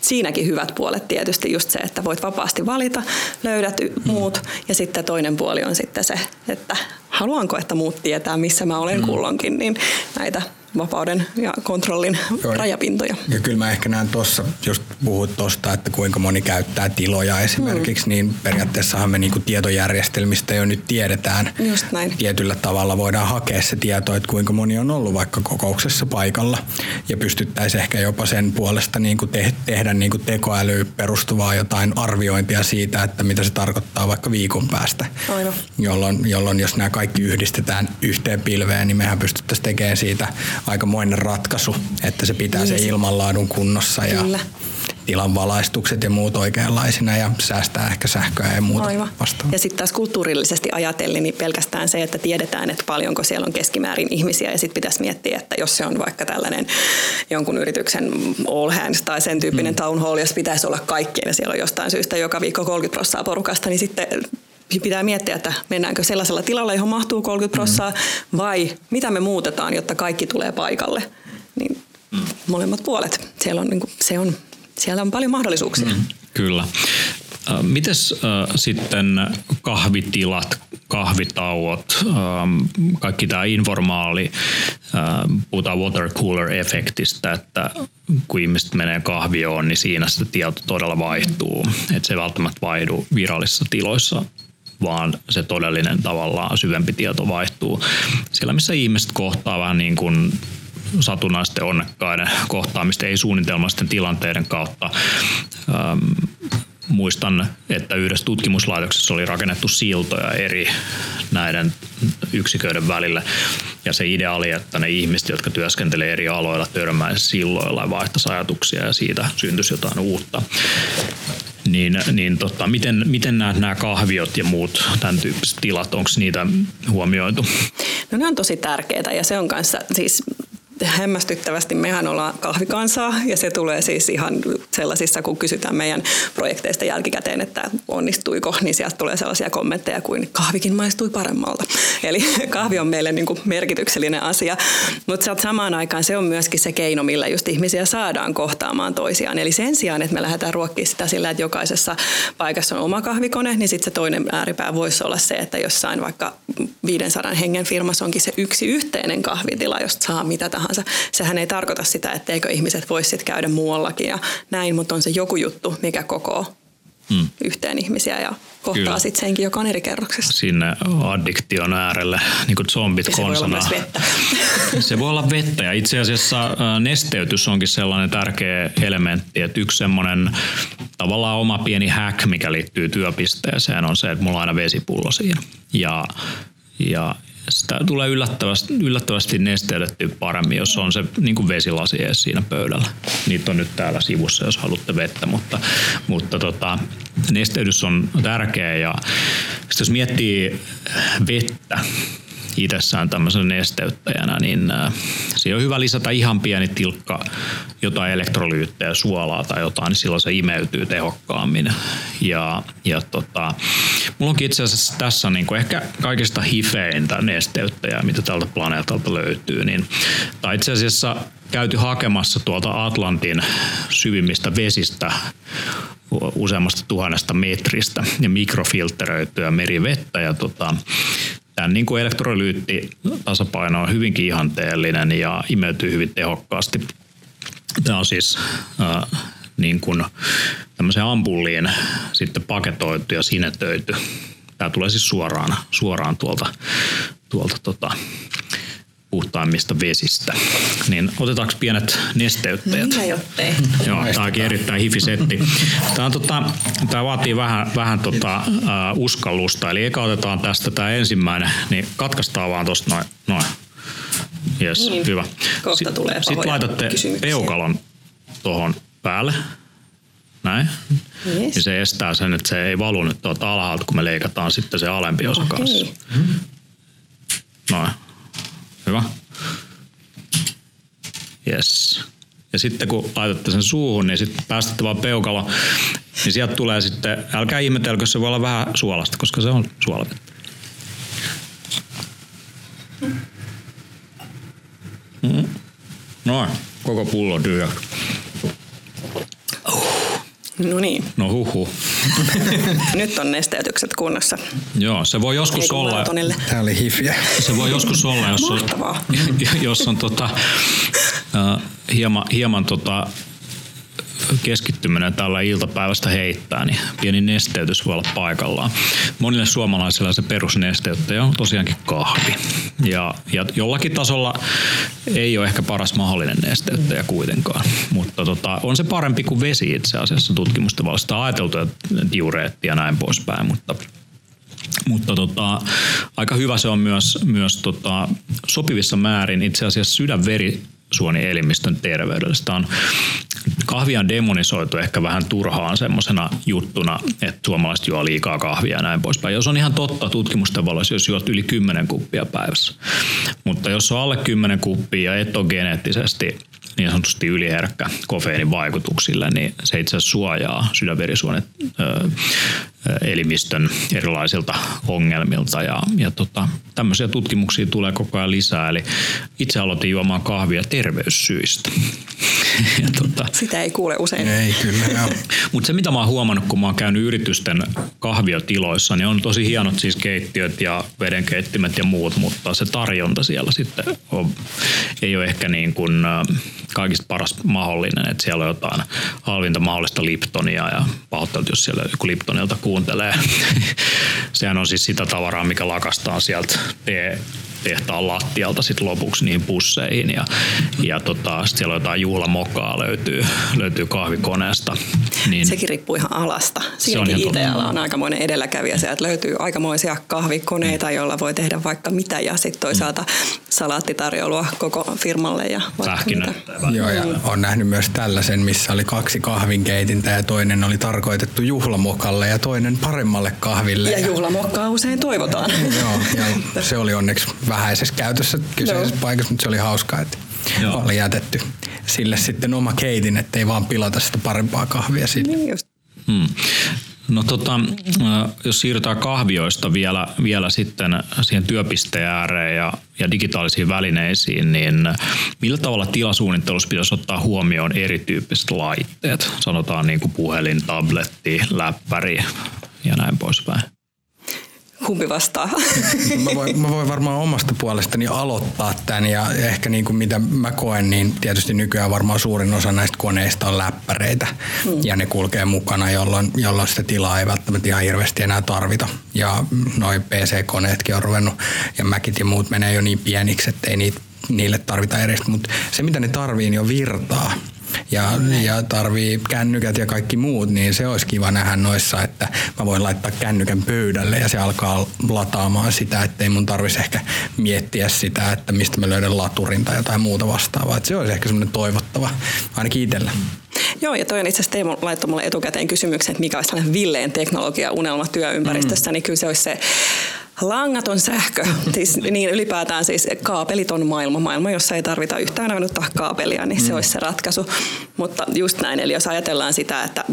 siinäkin hyvät puolet tietysti just se, että voit vapaasti valita, löydät muut ja sitten toinen puoli on sitten se, että haluanko, että muut tietää, missä mä olen mm. kulloinkin, niin näitä vapauden ja kontrollin Joo. rajapintoja. Ja kyllä mä ehkä näen tuossa, just puhut tuosta, että kuinka moni käyttää tiloja esimerkiksi, mm. niin periaatteessahan me niinku tietojärjestelmistä jo nyt tiedetään. Just näin. Tietyllä tavalla voidaan hakea se tieto, että kuinka moni on ollut vaikka kokouksessa paikalla ja pystyttäisiin ehkä jopa sen puolesta niinku te- tehdä niinku tekoäly perustuvaa jotain arviointia siitä, että mitä se tarkoittaa vaikka viikon päästä. Aivan. Jolloin, jolloin jos nämä kaikki yhdistetään yhteen pilveen, niin mehän pystyttäisiin tekemään siitä aikamoinen ratkaisu, että se pitää niin, se ilmanlaadun kunnossa ja Kyllä. tilan valaistukset ja muut oikeanlaisina ja säästää ehkä sähköä ja muuta Aivan. Ja sitten taas kulttuurillisesti ajatellen, niin pelkästään se, että tiedetään, että paljonko siellä on keskimäärin ihmisiä ja sitten pitäisi miettiä, että jos se on vaikka tällainen jonkun yrityksen all hands tai sen tyyppinen mm. town hall, jos pitäisi olla kaikkien ja siellä on jostain syystä joka viikko 30 prosenttia porukasta, niin sitten pitää miettiä, että mennäänkö sellaisella tilalla, johon mahtuu 30 prossaa, mm. vai mitä me muutetaan, jotta kaikki tulee paikalle. Niin mm. molemmat puolet. Siellä on, niin kuin, se on, siellä on paljon mahdollisuuksia. Mm. Kyllä. Mites äh, sitten kahvitilat, kahvitauot, ähm, kaikki tämä informaali, äh, puhutaan water cooler efektistä, että kun ihmiset menee kahvioon, niin siinä se tieto todella vaihtuu. Että se ei välttämättä vaihdu virallisissa tiloissa vaan se todellinen tavallaan syvempi tieto vaihtuu. Siellä, missä ihmiset kohtaa vähän niin kuin satunnaisten onnekkaiden kohtaamista, ei suunnitelmallisten tilanteiden kautta. Ähm, muistan, että yhdessä tutkimuslaitoksessa oli rakennettu siltoja eri näiden yksiköiden välillä. Ja se idea oli, että ne ihmiset, jotka työskentelee eri aloilla, törmäisivät silloilla ja vaihtaisi ajatuksia ja siitä syntyisi jotain uutta niin, niin tota, miten, miten näet nämä kahviot ja muut tämän tyyppiset tilat, onko niitä huomioitu? No ne on tosi tärkeitä ja se on kanssa siis hämmästyttävästi mehän ollaan kahvikansaa ja se tulee siis ihan sellaisissa, kun kysytään meidän projekteista jälkikäteen, että onnistuiko, niin sieltä tulee sellaisia kommentteja kuin kahvikin maistui paremmalta. Eli kahvi on meille niin kuin merkityksellinen asia, mutta samaan aikaan se on myöskin se keino, millä just ihmisiä saadaan kohtaamaan toisiaan. Eli sen sijaan, että me lähdetään ruokkimaan sitä sillä, että jokaisessa paikassa on oma kahvikone, niin sitten se toinen ääripää voisi olla se, että jossain vaikka 500 hengen firmassa onkin se yksi yhteinen kahvitila, josta saa mitä tahansa tahansa. Sehän ei tarkoita sitä, etteikö ihmiset voisi sit käydä muuallakin ja näin, mutta on se joku juttu, mikä koko mm. yhteen ihmisiä ja kohtaa sitten senkin, joka on eri kerroksessa. Sinne addiktion äärelle, niin kuin zombit se konsana. Voi vettä. se voi olla vettä ja itse asiassa nesteytys onkin sellainen tärkeä elementti, että yksi semmoinen tavallaan oma pieni hack, mikä liittyy työpisteeseen on se, että mulla on aina vesipullo siinä. Ja, ja sitä tulee yllättävästi, yllättävästi nesteytettyä paremmin, jos on se niin kuin vesilasi edes siinä pöydällä. Niitä on nyt täällä sivussa, jos haluatte vettä, mutta, mutta tota, nesteydys on tärkeä ja jos miettii vettä, itsessään tämmöisen nesteyttäjänä, niin äh, siihen on hyvä lisätä ihan pieni tilkka jotain elektrolyyttejä, suolaa tai jotain, niin silloin se imeytyy tehokkaammin. Ja, ja tota, mulla onkin itse asiassa tässä niin kuin ehkä kaikista hifeintä nesteyttäjää, mitä tältä planeetalta löytyy. Niin, tai itse asiassa käyty hakemassa tuolta Atlantin syvimmistä vesistä useammasta tuhannesta metristä ja mikrofilteröityä merivettä. Ja tota, Tämän niin kuin elektrolyytti tasapaino on hyvinkin ihanteellinen ja imeytyy hyvin tehokkaasti. Tämä on siis äh, niin kuin tämmöiseen ampulliin sitten paketoitu ja sinetöity. Tämä tulee siis suoraan, suoraan tuolta, tuolta tota, puhtaimmista vesistä. Niin otetaanko pienet nesteyttäjät? Mitä jottei? Joo, tämä onkin erittäin hifisetti. Tämä, on, tota, tämä vaatii vähän, vähän tota, uh, uskallusta. Eli eka otetaan tästä tämä ensimmäinen, niin katkaistaan vaan tuosta noin. noin. Yes, niin, hyvä. Kohta sitten, tulee Sitten laitatte peukalon tuohon päälle. Näin. Yes. Niin se estää sen, että se ei valu nyt tuolta alhaalta, kun me leikataan sitten se alempi osa okay. kanssa. Noin. Hyvä. Yes. Ja sitten kun laitatte sen suuhun, niin sitten päästätte vaan peukalo, niin sieltä tulee sitten, älkää ihmetelkö, se voi olla vähän suolasta, koska se on suolavettä. Mm. Noin, koko pullo tyhjäksi. No niin. No huhu. Nyt on nesteytykset kunnossa. Joo, se voi joskus Ei olla. Tämä oli hifiä. Se voi joskus olla, jos on, jos on tota, uh, hieman, hieman tota, keskittyminen tällä iltapäivästä heittää, niin pieni nesteytys voi olla paikallaan. Monille suomalaisilla se perusnesteyttäjä on tosiaankin kahvi. Ja, ja jollakin tasolla ei ole ehkä paras mahdollinen nesteyttäjä kuitenkaan, mutta tota, on se parempi kuin vesi itse asiassa tutkimusten valosta ajateltu, että diureetti ja näin poispäin, mutta mutta tota, aika hyvä se on myös, myös tota, sopivissa määrin itse asiassa sydänveri suonielimistön terveydelle. Sitä on kahvia on demonisoitu ehkä vähän turhaan semmoisena juttuna, että suomalaiset juo liikaa kahvia ja näin poispäin. Jos on ihan totta tutkimusten valossa, jos juot yli 10 kuppia päivässä. Mutta jos on alle 10 kuppia ja et ole geneettisesti niin sanotusti yliherkkä kofeiinin vaikutuksille, niin se itse asiassa suojaa sydänverisuonet elimistön erilaisilta ongelmilta ja, ja tota, tämmöisiä tutkimuksia tulee koko ajan lisää. Eli itse aloitin juomaan kahvia terveyssyistä. ja tota, Sitä ei kuule usein. Ei kyllä. Mutta se mitä mä oon huomannut, kun mä oon käynyt yritysten kahviotiloissa, niin on tosi hienot siis keittiöt ja vedenkeittimet ja muut, mutta se tarjonta siellä sitten on, ei ole ehkä niin kuin kaikista paras mahdollinen, että siellä on jotain halvinta mahdollista Liptonia ja pahoittelut, jos siellä joku Liptonilta kuuntelee. Sehän on siis sitä tavaraa, mikä lakastaa sieltä tehtaan lattialta sit lopuksi niihin pusseihin ja, ja tota, sit siellä on jotain juhlamokkaa löytyy, löytyy kahvikoneesta. Niin Sekin riippuu ihan alasta. Siinäkin ITL on aikamoinen edelläkävijä. Sieltä löytyy aikamoisia kahvikoneita, joilla voi tehdä vaikka mitä ja sitten toisaalta mm. salaattitarjoulua koko firmalle. Ja Joo, ja on nähnyt myös tällaisen, missä oli kaksi kahvinkeitintä ja toinen oli tarkoitettu juhlamokalle ja toinen paremmalle kahville. Ja, ja juhlamokkaa usein toivotaan. Joo, ja se oli onneksi vähäisessä käytössä kyseisessä no. paikassa, mutta se oli hauskaa, että Joo. oli jätetty sille sitten oma keitin, ettei vaan pilata sitä parempaa kahvia sinne. Niin just. Hmm. No tota, jos siirrytään kahvioista vielä, vielä sitten siihen työpisteen ääreen ja, ja digitaalisiin välineisiin, niin millä tavalla tilasuunnittelussa pitäisi ottaa huomioon erityyppiset laitteet? Sanotaan niin kuin puhelin, tabletti, läppäri ja näin poispäin Kumpi vastaa? Mä voin, mä voin varmaan omasta puolestani aloittaa tämän ja ehkä niin kuin mitä mä koen, niin tietysti nykyään varmaan suurin osa näistä koneista on läppäreitä hmm. ja ne kulkee mukana, jolloin, jolloin sitä tilaa ei välttämättä ihan hirveästi enää tarvita. Ja noin PC-koneetkin on ruvennut ja Macit ja muut menee jo niin pieniksi, että ei niitä niille tarvita edes, mutta se mitä ne tarvii, niin on virtaa ja, ja tarvii kännykät ja kaikki muut, niin se olisi kiva nähdä noissa, että mä voin laittaa kännykän pöydälle ja se alkaa lataamaan sitä, ettei mun tarvitsisi ehkä miettiä sitä, että mistä mä löydän laturin tai jotain muuta vastaavaa. Että se olisi ehkä semmoinen toivottava, ainakin itsellä. Joo, ja toi on itse asiassa Teemu laittoi mulle etukäteen kysymyksen, että mikä olisi tällainen villeen teknologia unelma työympäristössä, mm. niin kyllä se olisi se Langaton sähkö, siis niin ylipäätään siis kaapeliton maailma, maailma, jossa ei tarvita yhtään ainuttaa kaapelia, niin se mm. olisi se ratkaisu. Mutta just näin, eli jos ajatellaan sitä, että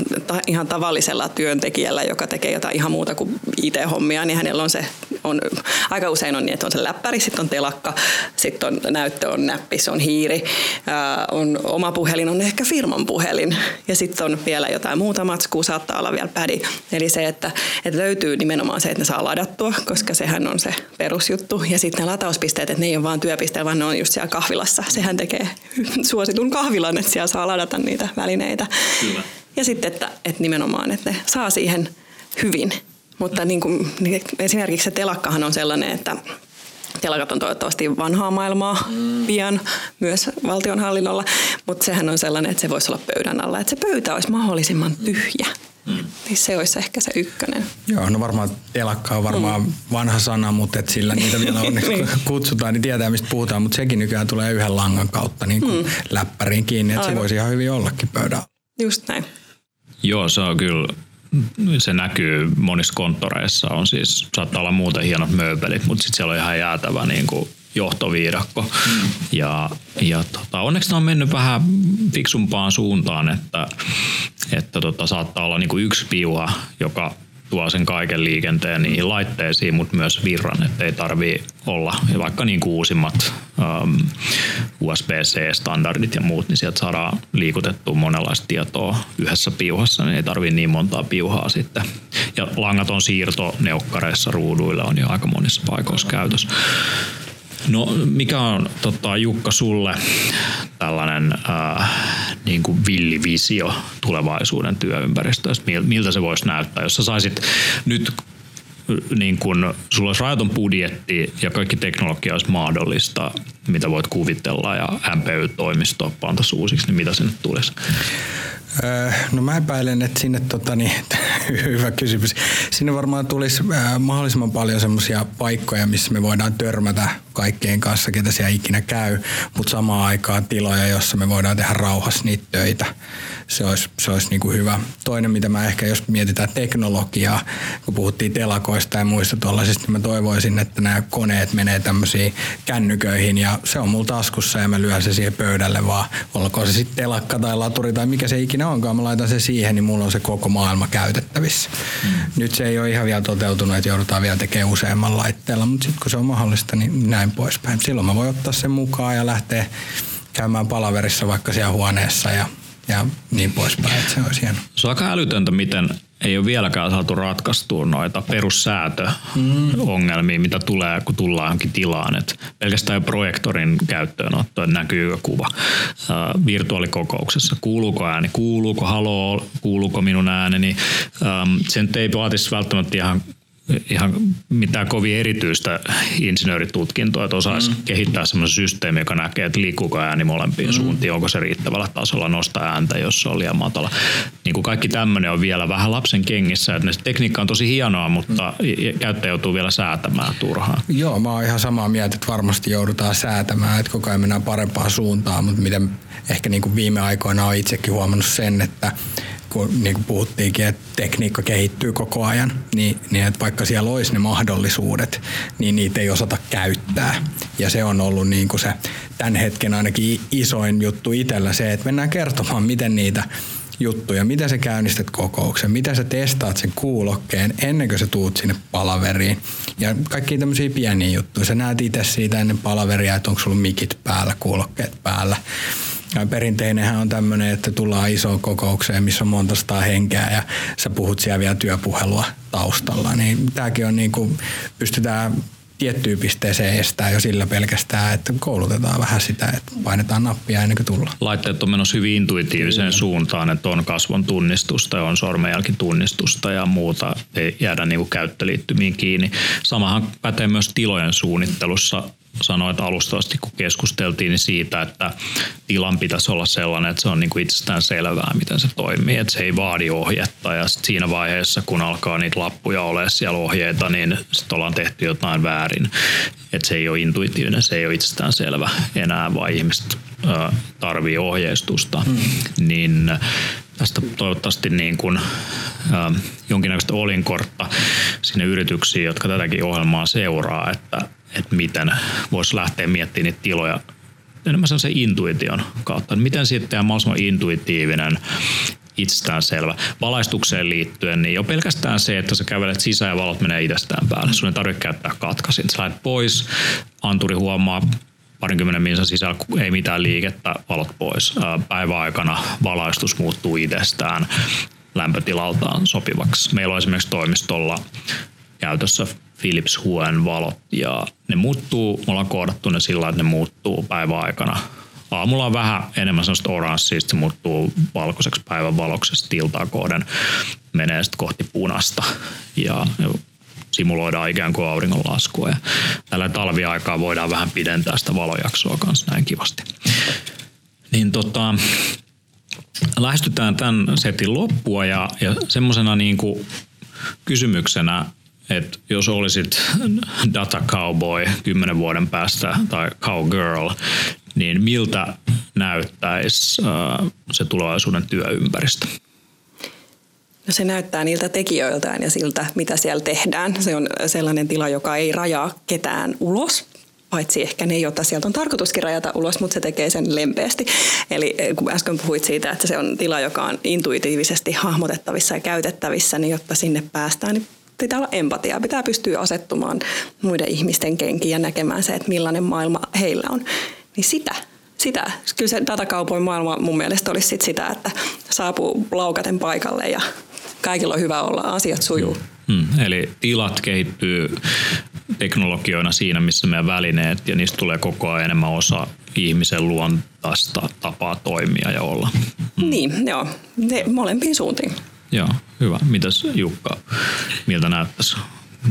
ihan tavallisella työntekijällä, joka tekee jotain ihan muuta kuin IT-hommia, niin hänellä on se, on, aika usein on niin, että on se läppäri, sitten on telakka, sitten on näyttö, on näppi, on hiiri, on oma puhelin, on ehkä firman puhelin ja sitten on vielä jotain muuta matskua, saattaa olla vielä pädi. Eli se, että, että löytyy nimenomaan se, että ne saa ladattua, koska sehän on se perusjuttu. Ja sitten ne latauspisteet, että ne ei ole vain työpisteet, vaan ne on just siellä kahvilassa. Sehän tekee suositun kahvilan, että siellä saa ladata niitä välineitä. Kyllä. Ja sitten, että, että nimenomaan, että ne saa siihen hyvin. Mutta niin kuin, niin esimerkiksi se telakkahan on sellainen, että Telakat on toivottavasti vanhaa maailmaa mm. pian myös valtionhallinnolla, mutta sehän on sellainen, että se voisi olla pöydän alla, että se pöytä olisi mahdollisimman tyhjä. Mm. Niin se olisi ehkä se ykkönen. Joo, no varmaan telakka on varmaan mm. vanha sana, mutta et sillä niitä vielä onneksi niin. kutsutaan, niin tietää mistä puhutaan, mutta sekin nykyään tulee yhden langan kautta niin kuin mm. läppäriin kiinni, että se voisi ihan hyvin ollakin pöydällä. Just näin. Joo, se on kyllä se näkyy monissa konttoreissa on siis, saattaa olla muuten hienot mööbelit, mutta sitten siellä on ihan jäätävä niin kuin johtoviidakko. Mm. Ja, ja tota, onneksi ne on mennyt vähän fiksumpaan suuntaan, että, että tota, saattaa olla niin kuin yksi piuha, joka tuo sen kaiken liikenteen niihin laitteisiin, mutta myös virran, että ei tarvii olla vaikka niin kuin uusimmat um, USB-C-standardit ja muut, niin sieltä saadaan liikutettua monenlaista tietoa yhdessä piuhassa, niin ei tarvii niin montaa piuhaa sitten. Ja langaton siirto neukkareissa ruuduille on jo aika monissa paikoissa käytössä. No mikä on tota, Jukka sulle tällainen äh, niin kuin villivisio tulevaisuuden työympäristöstä? Miltä se voisi näyttää, jos sä saisit nyt niin kun sulla olisi rajaton budjetti ja kaikki teknologia olisi mahdollista, mitä voit kuvitella ja MPY-toimisto pantaisi uusiksi, niin mitä sinne tulisi? No mä epäilen, että sinne, tota, niin, hyvä kysymys, sinne varmaan tulisi mahdollisimman paljon semmoisia paikkoja, missä me voidaan törmätä kaikkien kanssa, ketä siellä ikinä käy, mutta samaan aikaan tiloja, jossa me voidaan tehdä rauhassa niitä töitä. Se olisi, se olisi niin kuin hyvä. Toinen, mitä mä ehkä, jos mietitään teknologiaa, kun puhuttiin telakoista ja muista tuollaisista, niin mä toivoisin, että nämä koneet menee tämmöisiin kännyköihin. Ja se on mulla taskussa ja mä lyön se siihen pöydälle vaan, olkoon se sitten telakka tai laturi tai mikä se ikinä onkaan, mä laitan se siihen, niin mulla on se koko maailma käytettävissä. Mm. Nyt se ei ole ihan vielä toteutunut, että joudutaan vielä tekemään useamman laitteella, mutta sitten kun se on mahdollista, niin näin poispäin. Silloin mä voin ottaa sen mukaan ja lähteä käymään palaverissa vaikka siellä huoneessa ja, ja niin poispäin, että se olisi hieno. Se on aika älytöntä, miten ei ole vieläkään saatu ratkaistua noita perussäätöongelmia, mitä tulee, kun tullaan johonkin tilaan. Et pelkästään projektorin käyttöönotto näkyy kuva äh, virtuaalikokouksessa. Kuuluuko ääni, kuuluuko haloo, kuuluuko minun ääneni. Sen ei vaatisi välttämättä ihan ihan mitään kovin erityistä insinööritutkintoa, että osaisi mm. kehittää semmoisen systeemi, joka näkee, että liikkuuko ääni molempiin mm. suuntiin, onko se riittävällä tasolla nostaa ääntä, jos se on liian matala. Niin kuin kaikki tämmöinen on vielä vähän lapsen kengissä, että tekniikka on tosi hienoa, mutta mm. käyttäjä joutuu vielä säätämään turhaan. Joo, mä oon ihan samaa mieltä, että varmasti joudutaan säätämään, että koko ajan mennään parempaan suuntaan, mutta miten ehkä niin kuin viime aikoina on itsekin huomannut sen, että kun niin kuin puhuttiinkin, että tekniikka kehittyy koko ajan, niin, niin että vaikka siellä olisi ne mahdollisuudet, niin niitä ei osata käyttää. Ja se on ollut niin kuin se tämän hetken ainakin isoin juttu itsellä se, että mennään kertomaan, miten niitä juttuja, miten sä käynnistät kokouksen, miten sä testaat sen kuulokkeen ennen kuin sä tuut sinne palaveriin. Ja kaikki tämmöisiä pieniä juttuja. Sä näet itse siitä ennen palaveria, että onko sulla mikit päällä, kuulokkeet päällä perinteinenhän on tämmöinen, että tullaan isoon kokoukseen, missä on monta sataa henkeä ja sä puhut siellä vielä työpuhelua taustalla. Niin tämäkin on niin kuin, pystytään tiettyyn pisteeseen estää jo sillä pelkästään, että koulutetaan vähän sitä, että painetaan nappia ennen kuin tullaan. Laitteet on menossa hyvin intuitiiviseen mm. suuntaan, että on kasvon tunnistusta ja on sormenjälkitunnistusta ja muuta. Ei jäädä niin kuin käyttöliittymiin kiinni. Samahan pätee myös tilojen suunnittelussa sanoit alustavasti, kun keskusteltiin niin siitä, että tilan pitäisi olla sellainen, että se on niin kuin itsestään selvää, miten se toimii. Että se ei vaadi ohjetta ja siinä vaiheessa, kun alkaa niitä lappuja ole siellä ohjeita, niin sitten ollaan tehty jotain väärin. Että se ei ole intuitiivinen, se ei ole itsestään selvä enää, vaan ihmiset tarvii ohjeistusta. Hmm. Niin tästä toivottavasti niin kuin, äh, jonkinnäköistä olinkortta sinne yrityksiin, jotka tätäkin ohjelmaa seuraa, että että miten voisi lähteä miettimään niitä tiloja enemmän se intuition kautta. Miten sitten on mahdollisimman intuitiivinen itsestäänselvä. Valaistukseen liittyen, niin jo pelkästään se, että sä kävelet sisään ja valot menee itsestään päälle. Sun ei tarvitse käyttää katkaisin. Sä lähdet pois, anturi huomaa parinkymmenen minsan sisällä ei mitään liikettä, valot pois. Päiväaikana valaistus muuttuu itsestään lämpötilaltaan sopivaksi. Meillä on esimerkiksi toimistolla käytössä Philips Huen valot ja ne muuttuu, me ollaan koodattu ne sillä että ne muuttuu päiväaikana. Aamulla on vähän enemmän sellaista oranssia, se muuttuu valkoiseksi päivän valoksesta tiltaa kohden, menee sitten kohti punasta ja simuloidaan ikään kuin auringonlaskua. Ja tällä talviaikaa voidaan vähän pidentää sitä valojaksoa kanssa näin kivasti. Niin tota, lähestytään tämän setin loppua ja, ja semmoisena niin kysymyksenä että jos olisit data cowboy kymmenen vuoden päästä tai cowgirl, niin miltä näyttäisi äh, se tulevaisuuden työympäristö? No se näyttää niiltä tekijöiltään ja siltä, mitä siellä tehdään. Se on sellainen tila, joka ei rajaa ketään ulos, paitsi ehkä ne, joita sieltä on tarkoituskin rajata ulos, mutta se tekee sen lempeästi. Eli eh, kun äsken puhuit siitä, että se on tila, joka on intuitiivisesti hahmotettavissa ja käytettävissä, niin jotta sinne päästään, niin pitää olla empatiaa, pitää pystyä asettumaan muiden ihmisten kenkiin ja näkemään se, että millainen maailma heillä on. Niin sitä, sitä. Kyllä se datakaupoin maailma mun mielestä olisi sit sitä, että saapuu laukaten paikalle ja kaikilla on hyvä olla, asiat sujuu. Hmm, eli tilat kehittyy teknologioina siinä, missä meidän välineet ja niistä tulee koko ajan enemmän osa ihmisen luontaista tapaa toimia ja olla. Hmm. Niin, joo. Ne molempiin suuntiin. Joo, hyvä. Mitäs Jukka, miltä näyttäisi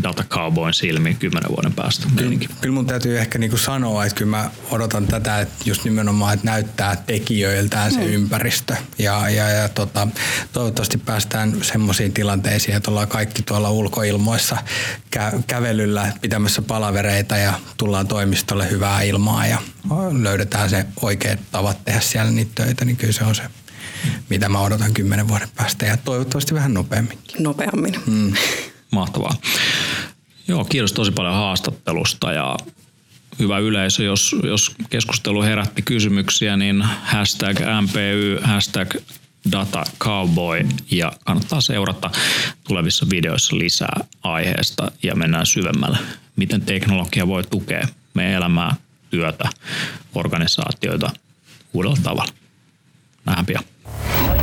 Data Cowboyn silmiin kymmenen vuoden päästä? Kyllä, kyllä mun täytyy ehkä niinku sanoa, että kyllä mä odotan tätä, että just nimenomaan, että näyttää tekijöiltään se mm. ympäristö. Ja, ja, ja tota, toivottavasti päästään semmoisiin tilanteisiin, että ollaan kaikki tuolla ulkoilmoissa kä- kävelyllä pitämässä palavereita ja tullaan toimistolle hyvää ilmaa ja löydetään se oikeat tavat tehdä siellä niitä töitä, niin kyllä se on se mitä mä odotan kymmenen vuoden päästä ja toivottavasti vähän nopeammin. Nopeammin. Mm. Mahtavaa. Joo, kiitos tosi paljon haastattelusta ja hyvä yleisö, jos, jos keskustelu herätti kysymyksiä, niin hashtag MPY, hashtag Data Cowboy ja kannattaa seurata tulevissa videoissa lisää aiheesta ja mennään syvemmälle, miten teknologia voi tukea meidän elämää, työtä, organisaatioita uudella tavalla. Nähdään pian. Light